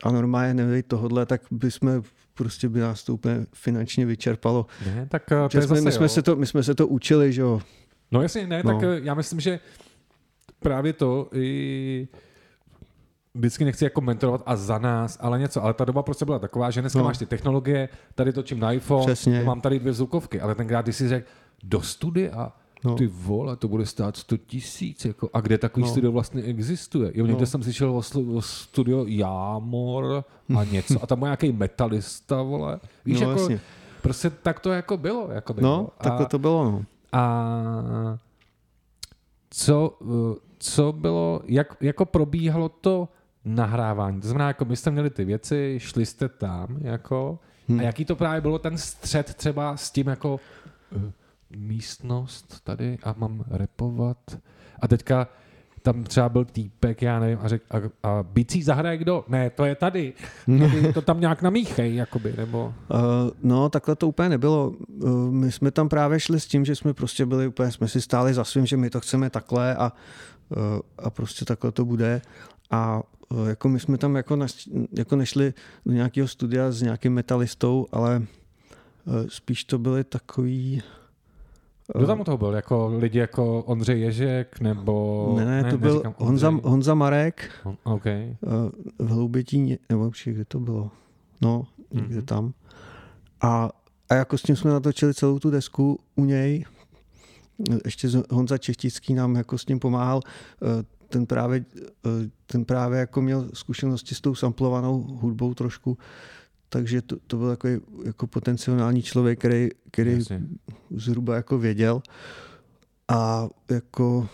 a normálně nevím tohodle, tak by jsme prostě by nás to úplně finančně vyčerpalo. Ne, tak uh, to jsme, my, jsme se to, my jsme se to učili, že jo. No jasně, ne, no. tak já myslím, že právě to i vždycky nechci jako mentorovat a za nás, ale něco. Ale ta doba prostě byla taková, že dneska no. máš ty technologie, tady točím na iPhone, Přesně. mám tady dvě zvukovky, ale tenkrát, když si řekl do studia, No. Ty vole, to bude stát 100 tisíc. Jako, a kde takový no. studio vlastně existuje? Jo, někde no. jsem slyšel o, o studio Jámor a něco. A tam byl nějaký metalista, vole. Víš, no, jako, vlastně. prostě tak to jako bylo. Jako no, tak to bylo. No. A co, co bylo, jak, jako probíhalo to nahrávání. To znamená, jako my jste měli ty věci, šli jste tam, jako, hmm. a jaký to právě bylo ten střed třeba s tím, jako uh, místnost tady a mám repovat. A teďka tam třeba byl týpek, já nevím, a řekl, a, a bicí zahraje kdo? Ne, to je tady. tady to tam nějak namíchej, jakoby, nebo... Uh, no, takhle to úplně nebylo. Uh, my jsme tam právě šli s tím, že jsme prostě byli úplně, jsme si stáli za svým, že my to chceme takhle a, uh, a prostě takhle to bude. A Eh, jako my jsme tam jako, naš, jako nešli do nějakého studia s nějakým metalistou, ale eh, spíš to byly takový... Eh, Kdo tam u toho byl? Jako lidi jako Ondřej Ježek nebo... Ne, ne, to byl Honza, Honza Marek On, okay. v Hloubětí, nebo kde to bylo? No, někde mm-hmm. tam. A, a jako s tím jsme natočili celou tu desku u něj. Ještě Honza Čechtický nám jako s tím pomáhal ten právě, eh, ten právě jako měl zkušenosti s tou samplovanou hudbou trošku, takže to, to byl takový jako potenciální člověk, který, který zhruba jako věděl a jako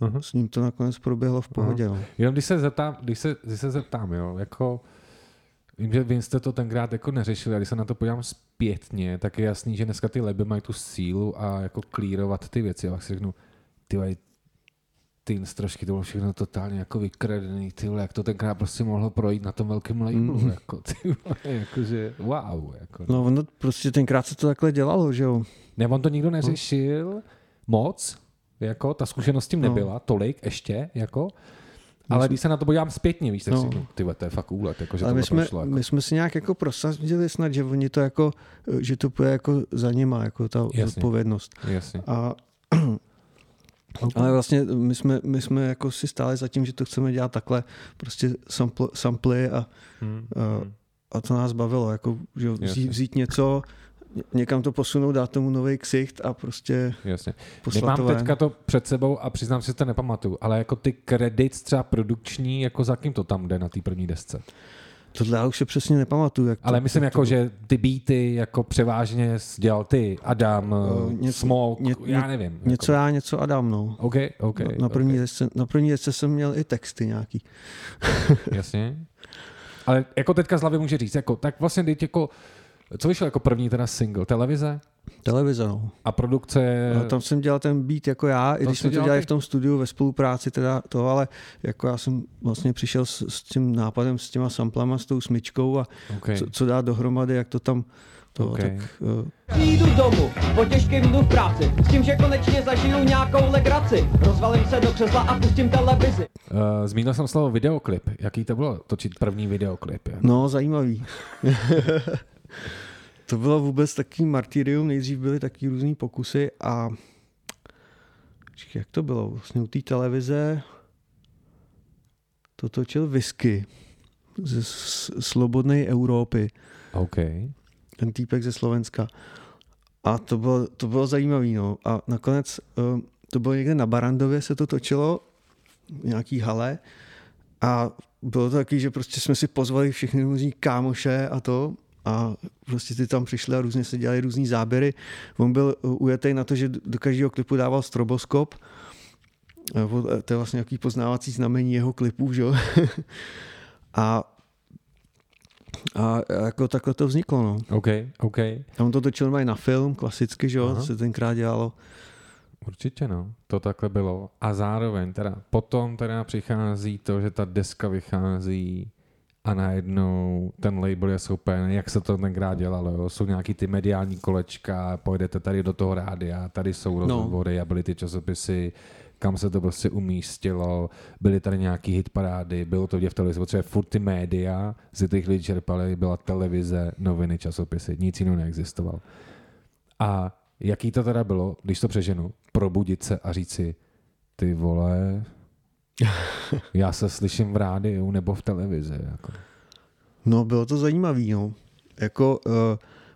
uh-huh. s ním to nakonec proběhlo v pohodě. Uh-huh. No. Jenom když se zeptám, když se, když se zeptám, jo, jako Vím, že vy jste to tenkrát jako neřešili, a když se na to podívám zpětně, tak je jasný, že dneska ty leby mají tu sílu a jako klírovat ty věci. A pak si řeknu, ty ty strožky, to bylo všechno totálně jako vykradený, ty vole, jak to tenkrát prostě mohlo projít na tom velkém labelu, mm. jako, ty vole, jakože wow. Jako, no. no ono prostě tenkrát se to takhle dělalo, že jo. Ne, on to nikdo neřešil no. moc, jako ta zkušenost tím no. nebyla no. tolik ještě, jako, ale když se na to podívám zpětně, víš, tak no. si no, ty to je fakt úlet, jako, že Ale my jsme, prošlo, jako. my jsme si nějak jako prosadili snad, že oni to jako, že to bude jako za nima, jako ta Jasně. odpovědnost. Jasně. A Okay. Ale vlastně my jsme, my jsme jako si stáli za tím, že to chceme dělat takhle, prostě sample, samply a, hmm. a, a to nás bavilo, jako, že vzít, vzít něco, někam to posunout, dát tomu nový ksicht a prostě Jasně. Nemám to teďka to před sebou a přiznám si, že to nepamatuju, ale jako ty kredit třeba produkční, jako za kým to tam jde na té první desce? Tohle já už se přesně nepamatuju. Jak to, Ale myslím, jak jako, to... že ty beaty jako převážně dělal ty, Adam, uh, něco, Smoke, ně, já nevím. Něco jako. já, něco Adam, no. OK, OK. Na, na první, okay. Desce, na první desce jsem měl i texty nějaký. Jasně. Ale jako teďka z hlavy může říct, jako, tak vlastně teď jako, co vyšlo jako první teda single? Televize? Televize, no. A produkce... No, tam jsem dělal ten beat jako já, i když jsme to dělali v tom studiu ve spolupráci teda to, ale jako já jsem vlastně přišel s, s tím nápadem, s těma samplama, s tou smyčkou a okay. co, co dát dohromady, jak to tam to, okay. tak, uh... Jdu domů, po těžkým dnu v práci, s tím, že konečně zažiju nějakou legraci. Rozvalím se do křesla a pustím televizi. Uh, zmínil jsem slovo videoklip. Jaký to bylo točit první videoklip? Jak? No, zajímavý. to bylo vůbec taký martyrium, nejdřív byly taky různý pokusy a jak to bylo? Vlastně u té televize to točil Whisky ze Slobodné Evropy. OK. Ten týpek ze Slovenska. A to bylo, to bylo zajímavé. No. A nakonec uh, to bylo někde na Barandově, se to točilo, v nějaký hale a bylo to taky, že prostě jsme si pozvali všechny různí kámoše a to a prostě ty tam přišli a různě se dělali různý záběry. On byl ujetý na to, že do každého klipu dával stroboskop. To je vlastně nějaký poznávací znamení jeho klipů, že jo? a a jako takhle to vzniklo, no. OK, OK. A on to točil na film, klasicky, že jo, se tenkrát dělalo. Určitě no, to takhle bylo. A zároveň teda potom teda přichází to, že ta deska vychází a najednou ten label je super, jak se to tenkrát dělalo, jo? jsou nějaký ty mediální kolečka, pojedete tady do toho rádia, tady jsou no. rozhovory no. a byly ty časopisy, kam se to prostě umístilo, byly tady nějaký hitparády, bylo to v televizi, protože furt ty média, z těch lidí čerpali, byla televize, noviny, časopisy, nic jiného neexistovalo. A jaký to teda bylo, když to přeženu, probudit se a říci, ty vole, já se slyším v rádiu nebo v televizi. Jako. No, bylo to zajímavé. No. Jako, uh,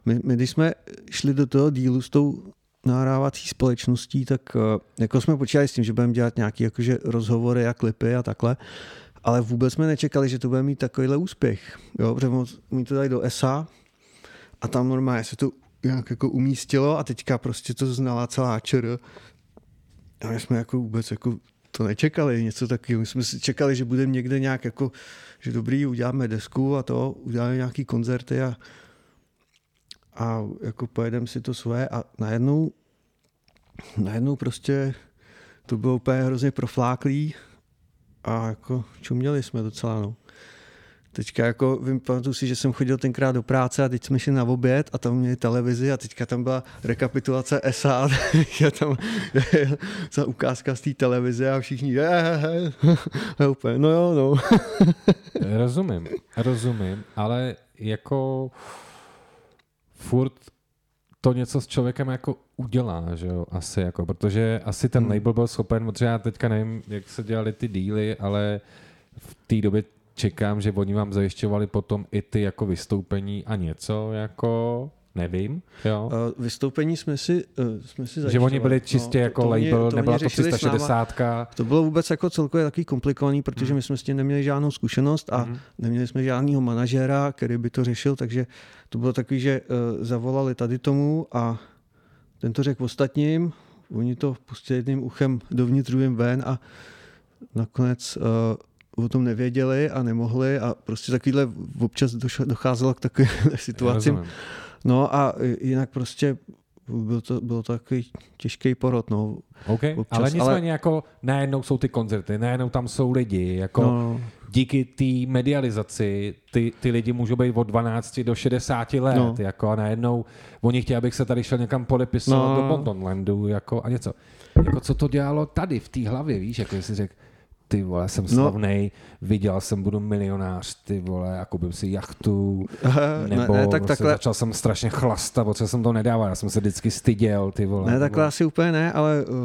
my, my, když jsme šli do toho dílu s tou nahrávací společností, tak uh, jako jsme počítali s tím, že budeme dělat nějaké jakože rozhovory a klipy a takhle, ale vůbec jsme nečekali, že to bude mít takovýhle úspěch. Jo, protože mi to dali do ESA a tam normálně se to nějak jako umístilo a teďka prostě to znala celá čr. A my jsme jako vůbec jako to nečekali, něco takového. My jsme si čekali, že budeme někde nějak jako, že dobrý, uděláme desku a to, uděláme nějaký koncerty a, a jako pojedeme si to své a najednou, najednou prostě to bylo úplně hrozně profláklý a jako čuměli jsme docela, no. Teďka jako vím, pamatuju si, že jsem chodil tenkrát do práce a teď jsme šli na oběd a tam měli televizi a teďka tam byla rekapitulace SA a tam ta ukázka z té televize a všichni je, je, je, úplně, no jo, no. rozumím, rozumím, ale jako furt to něco s člověkem jako udělá, že jo, asi jako, protože asi ten hmm. label byl schopen, protože já teďka nevím, jak se dělali ty díly, ale v té době čekám, že oni vám zajišťovali potom i ty jako vystoupení a něco jako nevím. Jo. Uh, vystoupení jsme si, uh, jsme si Že oni byli čistě no, jako to, to label, to nebyla to 360. To bylo vůbec jako celkově takový komplikovaný, protože hmm. my jsme s tím neměli žádnou zkušenost a hmm. neměli jsme žádného manažera, který by to řešil, takže to bylo takový, že uh, zavolali tady tomu a ten to řekl ostatním, oni to pustili jedným uchem dovnitř, druhým ven a nakonec uh, o tom nevěděli a nemohli a prostě takovýhle občas docházelo k takovým situacím. No a jinak prostě byl to, byl to takový těžký porod, no. Okay. Občas, ale nicméně ale... jako najednou jsou ty koncerty, najednou tam jsou lidi, jako no. díky té medializaci ty, ty lidi můžou být od 12 do 60 let, no. jako a najednou oni chtějí, abych se tady šel někam podepisovat no. do Bontonlandu, jako a něco. Jako co to dělalo tady v té hlavě, víš, jako jsi řekl, ty vole, jsem slavný, no. viděl jsem, budu milionář, ty vole, a koupím si jachtu, nebo ne, ne, tak prostě takhle... začal jsem strašně chlastat, protože jsem to nedával, já jsem se vždycky styděl, ty vole. Ne, takhle asi úplně ne, ale uh,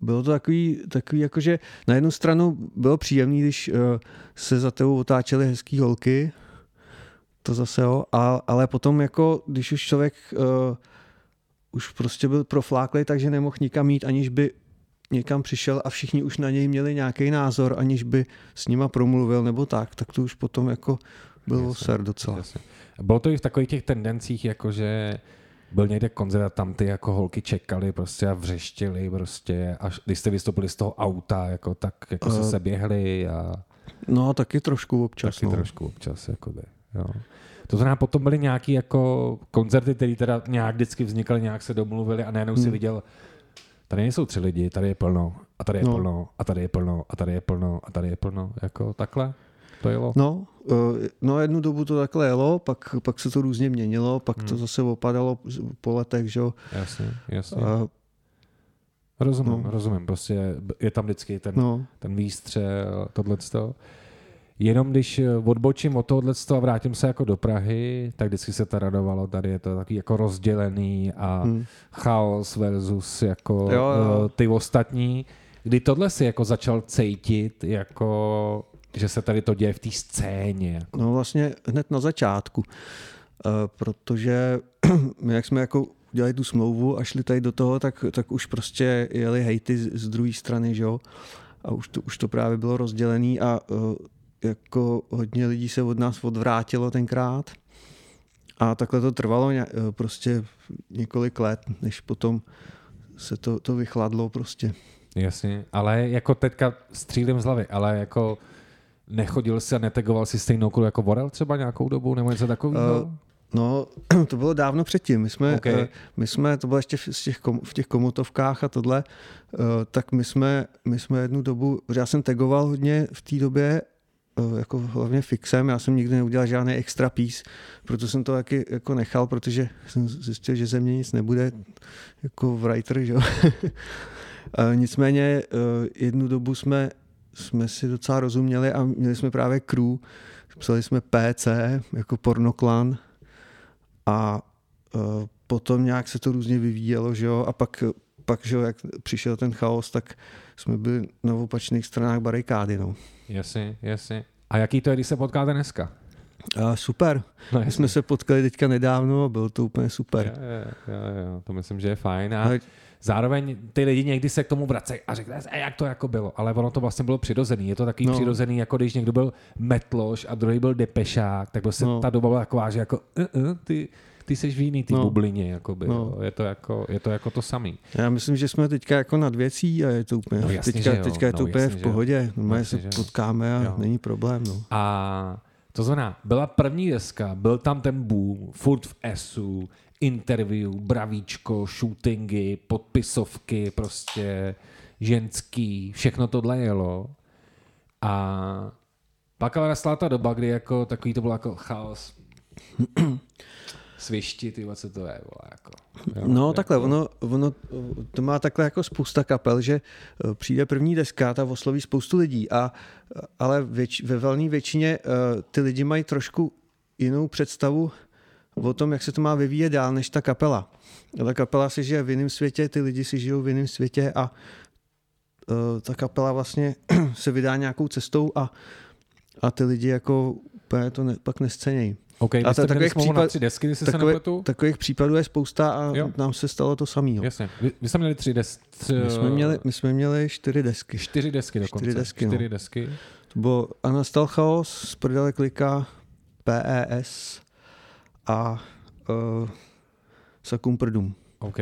bylo to takový, takový jakože na jednu stranu bylo příjemný, když uh, se za tebou otáčely hezký holky, to zase jo, a, ale potom jako, když už člověk uh, už prostě byl profláklý, takže nemohl nikam jít, aniž by někam přišel a všichni už na něj měli nějaký názor, aniž by s nima promluvil nebo tak, tak to už potom jako bylo ser docela. Jasně. Bylo to i v takových těch tendencích, jakože byl někde koncert a tam ty jako holky čekali prostě a vřeštili prostě a když jste vystoupili z toho auta, jako tak jako uh, se běhli a... No taky trošku občas. Taky no. trošku občas, jakoby, jo. To znamená, potom byly nějaký jako koncerty, které teda nějak vždycky vznikaly, nějak se domluvili a najednou hmm. si viděl tady nejsou tři lidi, tady je plno, a tady je no. plno, a tady je plno, a tady je plno, a tady je plno, jako takhle to jelo? No, eh, no jednu dobu to takhle jelo, pak, pak se to různě měnilo, pak hmm. to zase opadalo po letech, že jo. Jasně, jasně. A, rozumím, no. rozumím, prostě je tam vždycky ten, no. ten výstřel, tohle Jenom když eh, odbočím od tohohle a vrátím se jako do Prahy, tak vždycky se to radovalo, tady je to taky jako rozdělený a hmm. chaos versus jako jo, jo. Eh, ty ostatní. Kdy tohle si jako začal cítit, jako že se tady to děje v té scéně? No vlastně hned na začátku, uh, protože my jak jsme jako udělali tu smlouvu a šli tady do toho, tak, tak už prostě jeli hejty z, z druhé strany, že jo. A už to, už to právě bylo rozdělený a uh, jako hodně lidí se od nás odvrátilo tenkrát. A takhle to trvalo ně, uh, prostě několik let, než potom se to, to vychladlo prostě. Jasně, ale jako teďka střílím z hlavy, ale jako nechodil si a netegoval si stejnou kulu jako Borel třeba nějakou dobu nebo něco takového? Uh, No, to bylo dávno předtím. My jsme, okay. uh, my jsme to bylo ještě v těch, kom, v těch komutovkách a tohle, uh, tak my jsme, my jsme jednu dobu, já jsem tagoval hodně v té době, jako hlavně fixem, já jsem nikdy neudělal žádný extra piece, proto jsem to taky jako nechal, protože jsem zjistil, že ze mě nic nebude jako writer, že Nicméně jednu dobu jsme, jsme si docela rozuměli a měli jsme právě crew, psali jsme PC jako pornoklan, a uh, potom nějak se to různě vyvíjelo, že jo, a pak, pak že jo, jak přišel ten chaos, tak jsme byli na opačných stranách barikády, no. Jasně, jasně. A jaký to je, když se potkáte dneska? A super. No, My jsme se potkali teďka nedávno a bylo to úplně super. Jo, jo, jo, to myslím, že je fajn. A... Ale Zároveň ty lidi někdy se k tomu vracejí a řekne, e, jak to jako bylo, ale ono to vlastně bylo přirozený. Je to takový no. přirozený, jako když někdo byl metloš a druhý byl depešák, tak prostě no. ta doba byla taková, že jako uh, uh, ty, ty jsi v jiný ty no. bublině, jakoby, no. Je, to jako, je to jako to samý. Já myslím, že jsme teďka jako nad věcí a je to úplně, no, jasně, teďka, teďka je to no, úplně jasně, v pohodě. Normálně se potkáme a jo. není problém. No. A to znamená, byla první deska, byl tam ten boom, furt v SU, interview, bravíčko, shootingy, podpisovky, prostě ženský, všechno tohle jelo. A pak ale nastala ta doba, kdy jako takový to bylo jako chaos. Svišti, ty co to je, vole, jako. Jo, no jako... takhle, ono, ono, to má takhle jako spousta kapel, že eh, přijde první deska, ta osloví spoustu lidí, a, ale věč, ve velné většině uh, ty lidi mají trošku jinou představu o tom, jak se to má vyvíjet dál, než ta kapela. Ta kapela si žije v jiném světě, ty lidi si žijou v jiném světě a uh, ta kapela vlastně se vydá nějakou cestou a, a ty lidi jako úplně to ne, pak nescenějí. Okay, a takových, případ, tři desky, když takové, se takových případů je spousta a jo. nám se stalo to samý. Jasně. Vy, vy jste měli tři desky? My, jsme měli, my jsme měli čtyři desky. Čtyři desky dokonce. Čtyři desky, no. čtyři desky. To bylo Anastal Chaos, Prdele Klika, PES, a uh, Sakum Prdum. OK,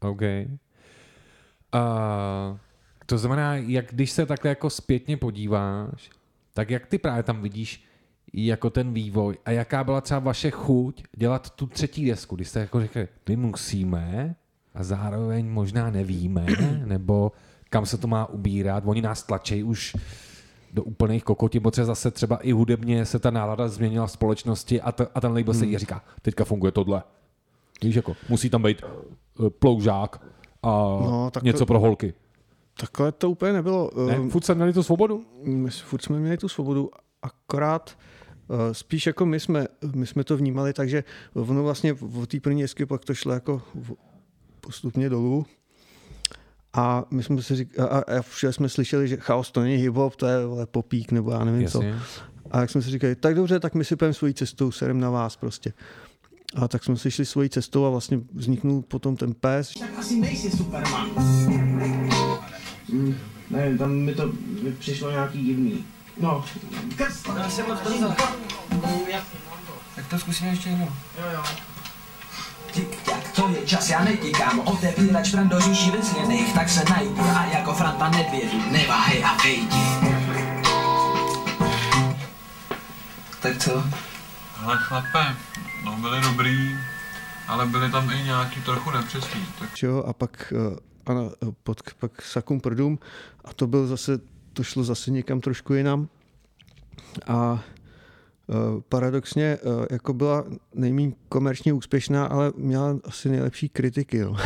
OK. Uh, to znamená, jak když se takhle jako zpětně podíváš, tak jak ty právě tam vidíš jako ten vývoj a jaká byla třeba vaše chuť dělat tu třetí desku, když jste jako řekli, my musíme a zároveň možná nevíme, nebo kam se to má ubírat, oni nás tlačí už do úplných kokotí, protože zase třeba i hudebně se ta nálada změnila v společnosti a, t- a ten label hmm. se jí říká, teďka funguje tohle. Víš, jako, musí tam být uh, ploužák a no, tak něco to, pro holky. Takhle to úplně nebylo. Ne, uh, furt jsme měli tu svobodu? My, furt jsme měli tu svobodu, akorát uh, spíš jako my jsme, my jsme to vnímali, takže ono vlastně v té první pak to šlo jako postupně dolů a my jsme si říkali, a, a všude jsme slyšeli, že chaos to není hip-hop, to je vole, popík nebo já nevím Jasně. co. A jak jsme si říkali, tak dobře, tak my si půjdeme svojí cestou, serem na vás prostě. A tak jsme si šli svojí cestou a vlastně vzniknul potom ten pes. Tak asi nejsi Superman. Mm, ne, tam mi to mi přišlo nějaký divný. No, krst. Já jsem moc Tak to zkusíme ještě jednou. Jo, jo. Tik tak, to je čas, já netíkám Otevírač bran do říší vyzněných Tak se najdu a jako Franta nedvědu Neváhej a vejdi Tak co? Ale chlape, no byli dobrý, ale byly tam i nějaký trochu nepřesný. Tak... Jo, a pak, uh, ano, pod, pak Sakum Prdum a to byl zase, to šlo zase někam trošku jinam. A Eh, paradoxně eh, jako byla nejméně komerčně úspěšná, ale měla asi nejlepší kritiky. Jo.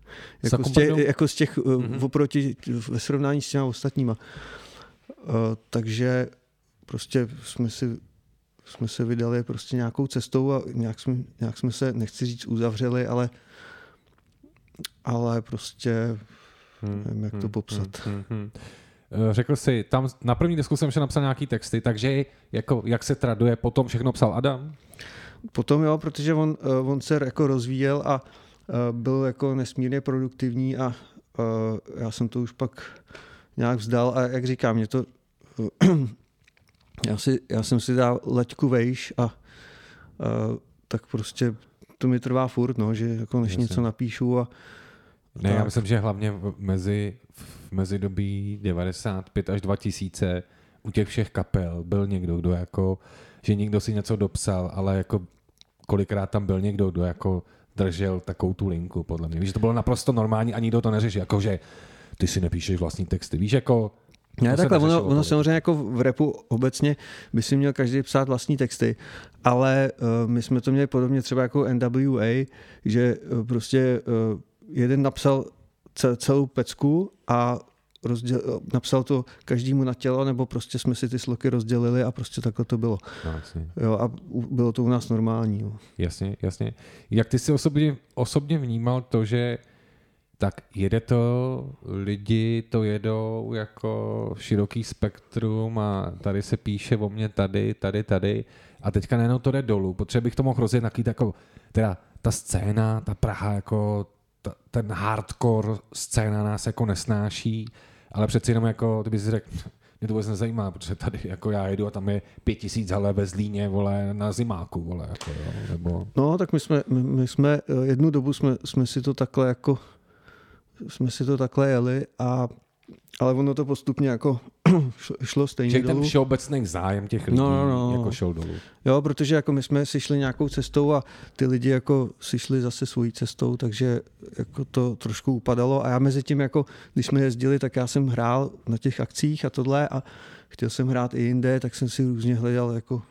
jako, z těch, jako z těch mm-hmm. oproti ve srovnání s těma ostatníma. Takže prostě jsme si jsme se vydali prostě nějakou cestou a nějak jsme, nějak jsme se, nechci říct uzavřeli, ale ale prostě hmm, nevím, jak to hmm, popsat. Hmm, hmm, hmm. Eh, řekl si, tam na první desku jsem ještě napsal nějaký texty, takže jako, jak se traduje, potom všechno psal Adam? Potom jo, protože on, eh, on se jako rozvíjel a byl jako nesmírně produktivní a já jsem to už pak nějak vzdal a jak říkám, mě to já, si, já jsem si dal leďku vejš a uh, tak prostě to mi trvá furt, no, že jako než Jasně. něco napíšu a Ne, já myslím, že hlavně v- mezi, v mezidobí 95 až 2000 u těch všech kapel byl někdo, kdo jako, že někdo si něco dopsal, ale jako kolikrát tam byl někdo, kdo jako držel takovou tu linku, podle mě. Víš, že to bylo naprosto normální a nikdo to neřešil, jako že ty si nepíšeš vlastní texty. Víš, jako... Ne, takhle, ono, ono samozřejmě jako v repu obecně by si měl každý psát vlastní texty, ale uh, my jsme to měli podobně třeba jako NWA, že uh, prostě uh, jeden napsal ce- celou pecku a rozděl, napsal to každému na tělo, nebo prostě jsme si ty sloky rozdělili a prostě takhle to bylo. No, jasně. Jo, a bylo to u nás normální. Jo. Jasně, jasně. Jak ty si osobně, osobně vnímal to, že tak jede to, lidi to jedou jako široký spektrum a tady se píše o mě tady, tady, tady a teďka najednou to jde dolů, protože bych to mohl rozjet na jako, teda ta scéna, ta Praha jako ta, ten hardcore scéna nás jako nesnáší, ale přeci jenom jako, ty bys řekl, mě to vůbec nezajímá, protože tady jako já jedu a tam je pět tisíc hele ve Zlíně, vole, na zimáku, vole, jako jo, nebo... No, tak my jsme, my, my jsme eh, jednu dobu jsme, jsme si to takhle jako jsme si to takhle jeli a ale ono to postupně jako šlo- stejně ten dolů. všeobecný zájem těch lidí No, no, no. jako šel dolů. Jo, protože jako my jsme si šli nějakou cestou a ty lidi jako si šli zase svojí cestou, takže jako to trošku upadalo a já mezi tím jako, když jsme jezdili, tak já jsem hrál na těch akcích a tohle a chtěl jsem hrát i jinde, tak jsem si různě hledal jako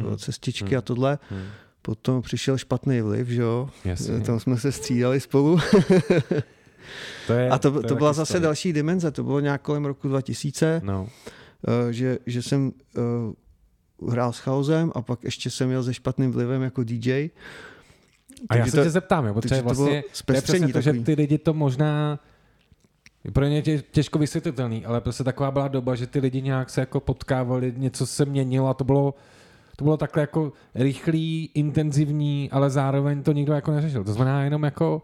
Hmm. cestičky a tohle. Hmm. Potom přišel špatný vliv, že jo? Jasně. Tam jsme se střídali spolu. To je, A to, je to byla zase story. další dimenze, to bylo nějak kolem roku 2000, No. eh, že, že jsem uh, hrál s chaosem a pak ještě jsem jel se špatným vlivem jako DJ. A já se to- tě zeptám, jo, protože to vlastně to je přesně to, že ty lidi to možná pro ně tě, těžko vysvětlitelný, ale prostě taková byla doba, že ty lidi nějak se jako potkávali, něco se měnilo a to bylo to bylo takhle jako rychlý, intenzivní, ale zároveň to nikdo jako neřešil. To znamená jenom jako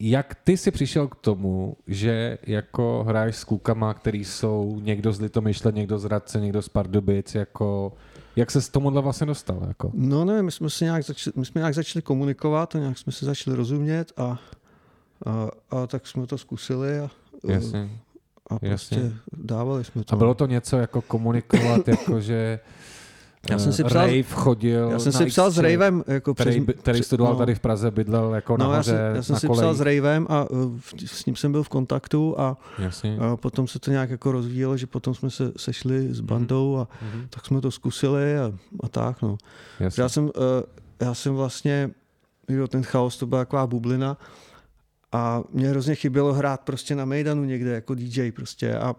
jak ty si přišel k tomu, že jako hraješ s klukama, který jsou někdo z Litomyšle, někdo z Radce, někdo z Pardubic, jako jak se s tomuhle vlastně dostal? Jako? No ne, my jsme, se nějak začali, my jsme nějak začali komunikovat a nějak jsme se začali rozumět a, a, a tak jsme to zkusili a, Jasně. a prostě jasně. dávali jsme to. A bylo to něco jako komunikovat, jako že Já jsem si eh, psal- Rave chodil Já jsem si psal s Ravem jako který, by- který studoval no. tady v Praze, bydlel jako No, já nahoře jsem, já jsem na si kolejích. psal s Ravem a uh, v- s ním jsem byl v kontaktu a, Jasně. a potom se to nějak jako rozvíjelo, že potom jsme se sešli s bandou a Mhm. tak jsme to zkusili a, a tak no. Jasně. Já jsem, uh, já jsem vlastně, jo, ten chaos to byla taková bublina a mě hrozně chybělo hrát prostě na Mejdanu někde jako DJ prostě a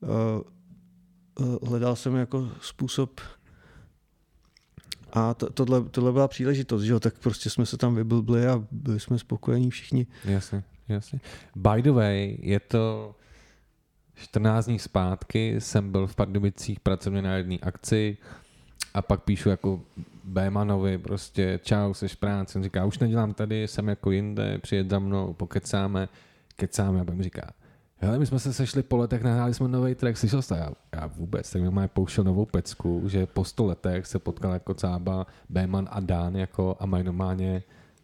uh, hledal jsem jako způsob a to, tohle, tohle byla příležitost, že jo, tak prostě jsme se tam vyblbli a byli jsme spokojení všichni. Jasně, jasně. By the way, je to 14 dní zpátky, jsem byl v Pardubicích pracovně na jedné akci a pak píšu jako Bémanovi prostě čau, seš v práci. On říká, už nedělám tady, jsem jako jinde, přijet za mnou, pokecáme, kecáme a pak mi říká, hele, my jsme se sešli po letech, nahráli jsme nový track, slyšel jsi to? Já, já vůbec, tak mi má pouštěl novou pecku, že po 100 letech se potkal jako Cába, Béman a Dán jako a mají normálně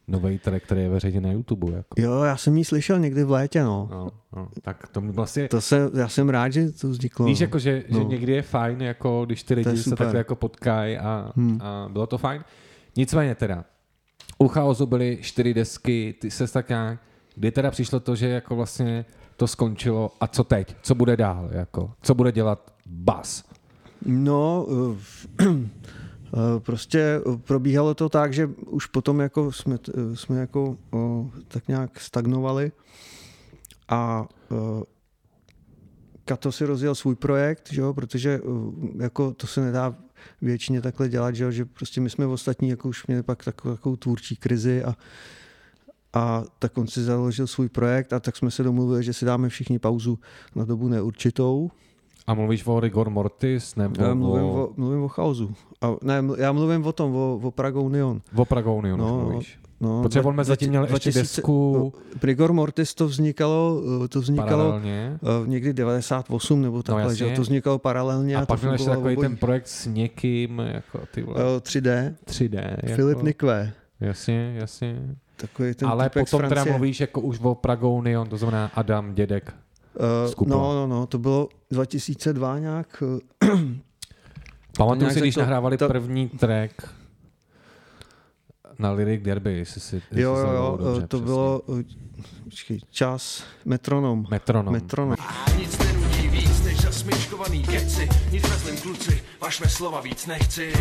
nový track, který je veřejně na YouTube. Jako. Jo, já jsem ji slyšel někdy v létě, no. No, no, tak to mi vlastně... To se, já jsem rád, že to vzniklo. Víš, jako, že, no. že někdy je fajn, jako když ty lidi se takhle jako potkají a, Hmm. a bylo to fajn. Nicméně teda, u chaosu byly čtyři desky, ty se tak nějak, kdy teda přišlo to, že jako vlastně to skončilo a co teď? Co bude dál? Jako? Co bude dělat bas? No, eh, eh, prostě probíhalo to tak, že už potom jako jsme, eh, jsme jako tak nějak stagnovali a Kato si rozjel svůj projekt, že jo, protože jako to se nedá většině takhle dělat, že, jo, že prostě my jsme ostatní jako už měli pak takovou, takovou tvůrčí krizi a, a tak on si založil svůj projekt a tak jsme se domluvili, že si dáme všichni pauzu na dobu neurčitou A mluvíš o Rigor Mortis nebo já mluvím o, o, mluvím o chaosu. A, ne, já mluvím o tom, o, o Prague Union. o Pragoniu, No, mluvíš? No, Protože on mezi tím měl ještě 2000 desku Rigor Mortis to vznikalo, eh, to vznikalo paralelně. eh, někdy 98 nebo takhle, jasně. že to vznikalo paralelně a, A pak měl ještě takový obojí. ten projekt s někým, jako ty vole, Eh, 3D, 3D. Jako, Filip Nikve, Jasně, jasně. Takový ten Ale potom teda mluvíš jako už o Pragounion, to znamená Adam, dědek. Eh, Kupla. no, no, no, to bylo 2002 nějak. eh, Pamatuju si, když to- nahrávali to- první track na Lyric Derby, jestli si jestli Jo, jo, jo, dobře, eh, to přesně. bylo počkej, čas, metronom. Metronom. Metronom. Nic nenudí víc než zasmičkovaný keci Nic nezlým kluci, vašme slova víc nechci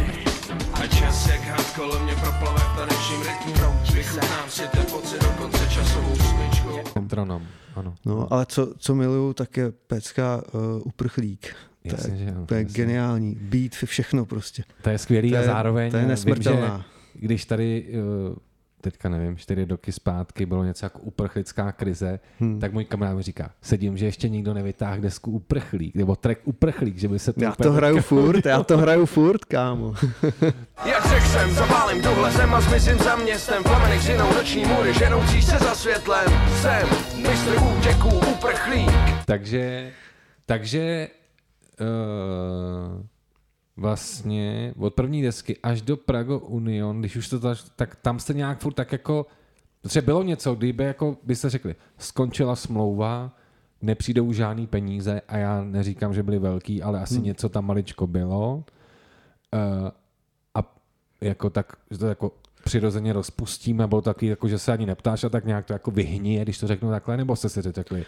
A čas jak had kolem mě proplave v tanečním rytmu Vychutnám si ten pocit do konce časovou smyčkou Metronom, ano. No, ale co, co miluju, tak je pecka uh, uprchlík. To Jasně, že je, jo, to je jasně. geniální. Beat, všechno prostě. To je skvělý To a je- zároveň to je vím, že nesmrtelná. když tady eh, teďka nevím, čtyři roky zpátky bylo něco jako uprchlická krize, hmm. tak můj kamarád mi říká, sedím, že ještě nikdo nevytáhl desku uprchlík, nebo track uprchlík, že by se to Já to hraju teďka- furt, já to hraju furt, kámo. Jak řekl jsem, zapálím tuhle zem a zmizím za městem Plamenech zinou noční můry, ženoucí se za světlem Jsem mistr útěků, uprchlík Takže, takže uh, vlastně od první desky až do Prago Union, když už to tak, tak tam jste nějak furt tak jako, protože bylo něco, kdyby jako byste řekli, skončila smlouva, nepřijdou žádný peníze a já neříkám, že byly velký, ale asi hmm. něco tam maličko bylo. Uh, a jako tak, že to jako přirozeně rozpustíme, bylo taky jako, že se ani neptáš a tak nějak to jako vyhnije, když to řeknu takhle, nebo jste si řekli,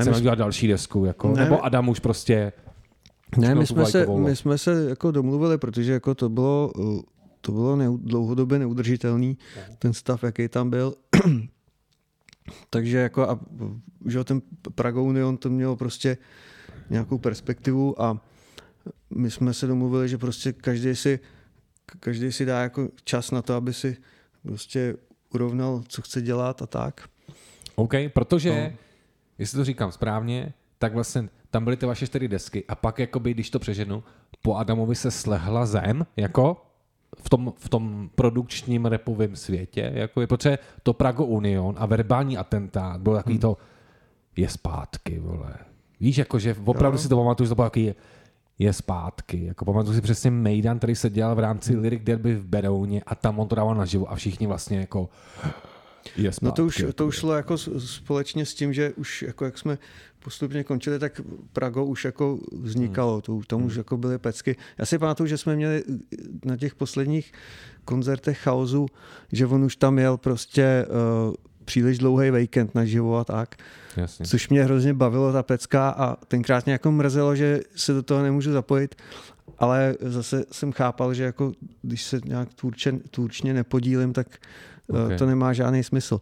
chceme udělat další desku, jako, Ne, nebo Adam už prostě Ne, my jsme, se, my jsme se jako domluvili, protože jako to bylo, uh, to bylo neu, dlouhodobě neudržitelný, ten stav, jaký tam byl. Takže jako a, že ten Praga Union to mělo prostě nějakou perspektivu a my jsme se domluvili, že prostě každý si, každý si dá jako čas na to, aby si prostě urovnal, co chce dělat a tak. OK, protože, no. jestli to říkám správně, tak vlastně tam byly ty vaše čtyři desky a pak, jakoby, když to přeženu, po Adamovi se slehla zem, jako v tom, v tom produkčním repovém světě, jako je, protože to Prago Union a verbální atentát bylo takový hmm. to, je zpátky, vole. Víš, jako, že opravdu Jo. si to pamatuju, že to bylo takový, je, je zpátky. Jako pamatuju si přesně Mejdan, který se dělal v rámci. Lyric Derby v Berouně a tam on to dával naživo a všichni vlastně jako je zpátky. No to už, to jako. už šlo jako společně s tím, že už jako jak jsme postupně končili, tak Prago už jako vznikalo, to, tam už jako byly pecky. Já si pamatuju, že jsme měli na těch posledních koncertech chaosu, že on už tam jel prostě uh, příliš dlouhý víkend na živo a tak, Jasně. což mě hrozně bavilo ta pecka a tenkrát mě jako mrzelo, že se do toho nemůžu zapojit, ale zase jsem chápal, že jako když se nějak tvůrče, tvůrčně nepodílím, tak okay. Ok. to nemá žádný smysl.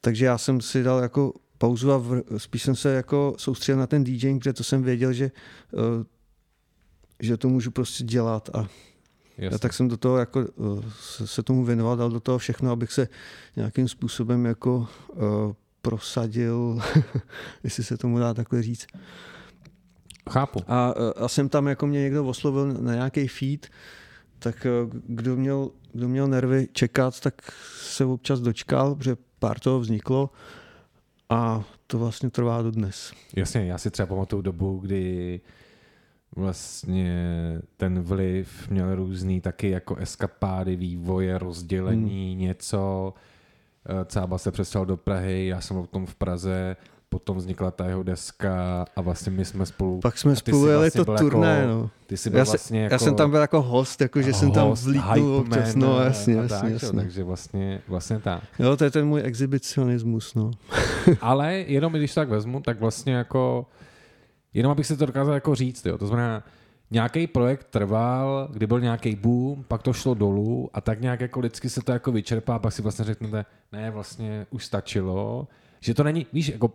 Takže já jsem si dal jako pauzu a vr- spíš jsem se jako soustředil na ten DJing, protože to jsem věděl, že, eh, že to můžu prostě dělat a Jasně. a tak jsem do toho jako eh, se, se tomu věnoval, dal do toho všechno, abych se nějakým způsobem jako uh, prosadil, jestli se tomu dá takhle říct. Chápu. A, eh, a jsem tam, jako mě někdo oslovil na nějaký feed, tak eh, kdo měl, kdo měl nervy čekat, tak se občas dočkal, protože pár toho vzniklo a to vlastně trvá do dnes. Jasně, já si třeba pamatuju dobu, kdy vlastně ten vliv měl různý taky jako eskapády, vývoje, rozdělení, hmm. něco. Eh, Cába se přestěhoval do Prahy, já jsem byl tom v Praze, potom vznikla ta jeho deska a vlastně my jsme spolu... Pak jsme spolu jeli vlastně to turné, jako, no. Ty jsi byl Já, vlastně jako... já jsem tam byl jako host, jako že jsem tam host, hype občas, man no jasně, a jasně, tak, jo, jasně. Takže vlastně, vlastně tak. Jo, to je ten můj exhibicionismus, no. Ale jenom když tak vezmu, tak vlastně jako, jenom abych si to dokázal jako říct, jo. to znamená, nějaký projekt trval, kdy byl nějaký boom, pak to šlo dolů a tak nějak jako vždycky se to jako vyčerpá pak si vlastně řeknete, ne, vlastně už stačilo, že to není, víš, jako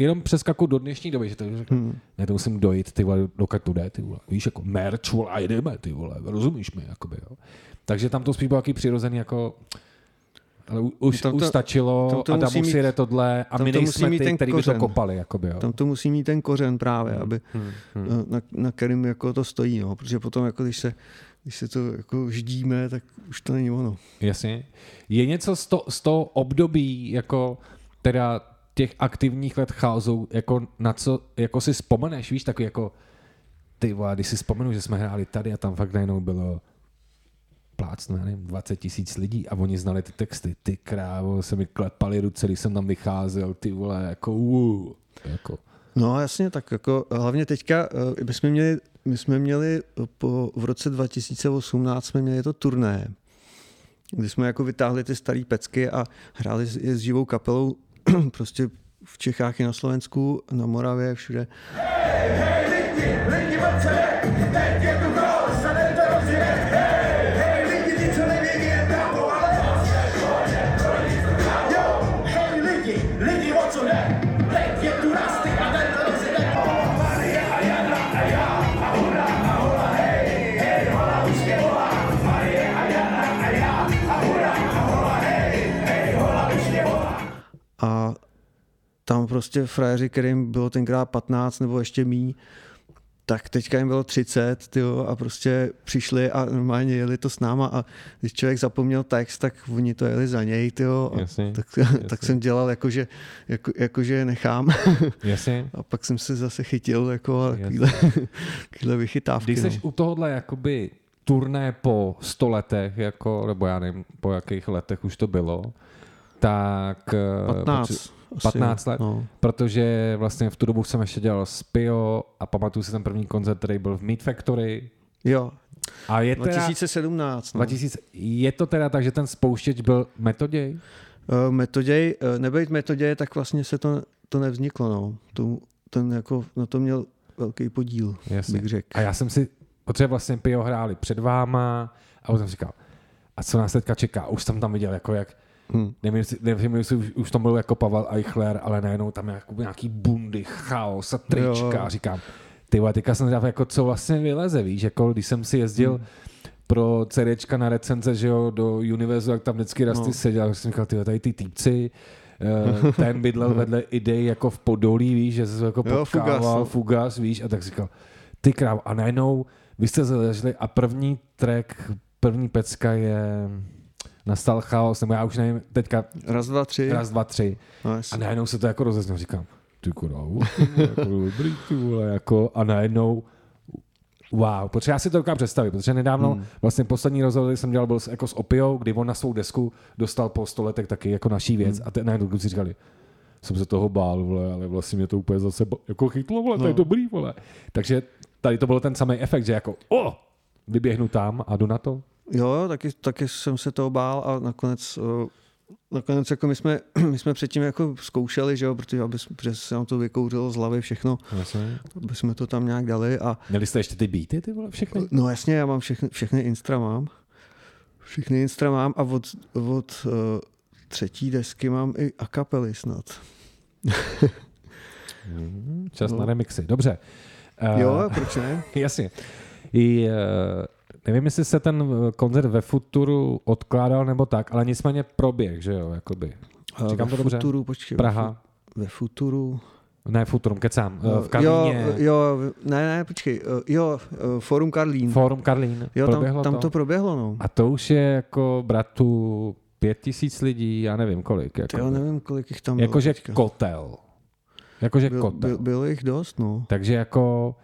jenom přeskaku do dnešní doby, že to řekne, hmm. ne, to musím dojít, ty vole, dokud to jde, ty vole, víš, jako merch, vole, a jdeme, ty vole, rozumíš mi, jakoby, jo. Takže tam to spíš bylo jaký přirozený, jako, ale už, Tam už to- stačilo, tam to Adamu musí jede tohle a my to nejsme musí mít ty, ten který by to kořen. kopali, jakoby, jo. Tam to musí mít ten kořen právě, Hmm, aby, na, na kterým jako to stojí, no. protože potom, jako když se když se to jako ždíme, tak už to není ono. Jasně. Je něco z, to, z toho období, jako teda těch aktivních let chaosu, jako na co, jako si vzpomeneš, víš, takový jako ty vole, když si vzpomenu, že jsme hráli tady a tam fakt najednou bylo plácnu, já nevím, 20 tisíc lidí a oni znali ty texty. Ty krávo, se mi klepali ruce, když jsem tam vycházel, ty vole, jako uh, jako. No jasně, tak jako hlavně teďka, eh, my jsme měli, my jsme měli po, v roce 2018 jsme měli to turné, kdy jsme jako vytáhli ty staré pecky a hráli je s živou kapelou prostě v Čechách i na Slovensku, na Moravě, všude. A tam prostě frajeři, kterým bylo tenkrát 15 nebo ještě mí, tak teďka jim bylo 30 tyjo, a prostě přišli a normálně jeli to s náma a když člověk zapomněl text, tak oni to jeli za něj, tyjo, a Jasně, tak, jasně. tak jsem dělal jakože, jako, jakože je nechám Jasně. a pak jsem se zase chytil jako a takovýhle, takovýhle vychytávky. Když jsi no. u tohohle jakoby turné po 100 letech, jako, nebo já nevím, po jakých letech už to bylo, tak... eh, 15. potře- asi, 15 let, No. protože vlastně v tu dobu jsem ještě dělal s Pio a pamatuju si ten první koncert, který byl v Meat Factory. Jo, A je, teda, 2017. No. 2000, je to teda tak, že ten spouštěč byl metoděj? Uh, metoděj, uh, nebejt metoděj, tak vlastně se to, to nevzniklo. No. To, ten jako, na to měl velký podíl, Jasně. bych řekl. A já jsem si, protože vlastně Pio hráli před váma a potom jsem říkal, a co nás teďka čeká? Už jsem tam viděl, jako jak, Hmm. nevím, jestli, nevím, jestli už, už tam byl jako Pavel Eichler, ale najednou tam je jako nějaký bundy, chaos a trička. Jo. Říkám, ty vole, teďka jsem zvědav, jako co vlastně vyleze, víš, jako když jsem si jezdil Hmm. pro CDčka na recenze, že jo, do Univerzu, jak tam vždycky raz ty No. seděl, tak jsem říkal, ty tady ty týpci, eh, ten bydlel vedle idei jako v Podolí, víš, že se jako Jo, potkával, Fugas, no. fugas, víš, a tak říkal, ty kráv, a najednou vy jste zaleželi a první track, první pecka je nastal chaos, nebo já už nevím, teďka Raz, dva, tři. raz, dva, tři. No, A najednou se to jako rozeznělo, říkám, ty krávu, jako dobrý, ty vole, jako, a najednou Wow, protože já si to dokážu představit, protože nedávno hmm. vlastně poslední rozhovor, který jsem dělal, byl s- jako s Opiou, kdy on na svou desku dostal po sto letech taky jako naší věc hmm. a te, najednou kluci říkali, jsem se toho bál, vole, ale vlastně mě to úplně zase jako chytlo, vole, to je No. dobrý, vole. Takže tady to byl ten samý efekt, že jako, o, vyběhnu tam a jdu na to. Jo, taky, taky jsem se toho bál a nakonec, uh, nakonec jako my jsme, my jsme předtím jako zkoušeli, že jo, protože, aby, protože se nám to vykouřilo z hlavy všechno, Jasně. aby jsme to tam nějak dali a Měli jste ještě ty beaty, ty vole, všechny? No jasně, já mám všechny, všechny instra mám. Všechny instra mám a od, od uh, třetí desky mám i a kapely snad. Hmm, čas No. na remixy, dobře. Uh, Jo, proč ne? Jasně. I, uh, nevím, jestli se ten eh, koncert ve Futuru odkládal nebo tak, ale nicméně proběh, že jo, jakoby. A Říkám ve to dobře? Futuru, počkej. Praha. Ve Futuru. Ne, Futurum, kecám. Uh, v Karlíně. Jo, jo, ne, ne, počkej. Jo, Forum Karlín. Fórum Karlín. jo, tam, proběhlo tam to proběhlo, no. A to už je jako bratu pět tisíc lidí, já nevím kolik. Jako, Já nevím, kolik jich tam bylo. Jakože kotel. Jakože byl, kotel. byl, bylo jich dost, no. Takže jako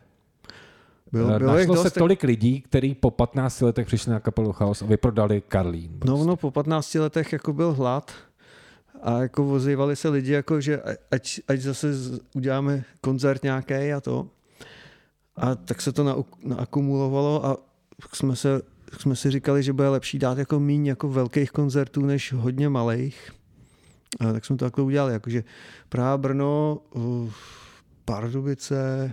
Byl, eh, bylo našlo dost, se tak- tolik lidí, kteří po 15 letech přišli na kapelu Chaos a vyprodali Karlín. No, prostě. no, po 15 letech jako byl hlad a jako ozývali se lidi, jako, že ať, ať zase uděláme koncert nějaký a to. A tak se to na, naakumulovalo a jsme, se, jsme si říkali, že bude lepší dát jako míň jako velkých koncertů, než hodně malých. A tak jsme to takhle udělali, jakože Praha, Brno, uh, Pardubice,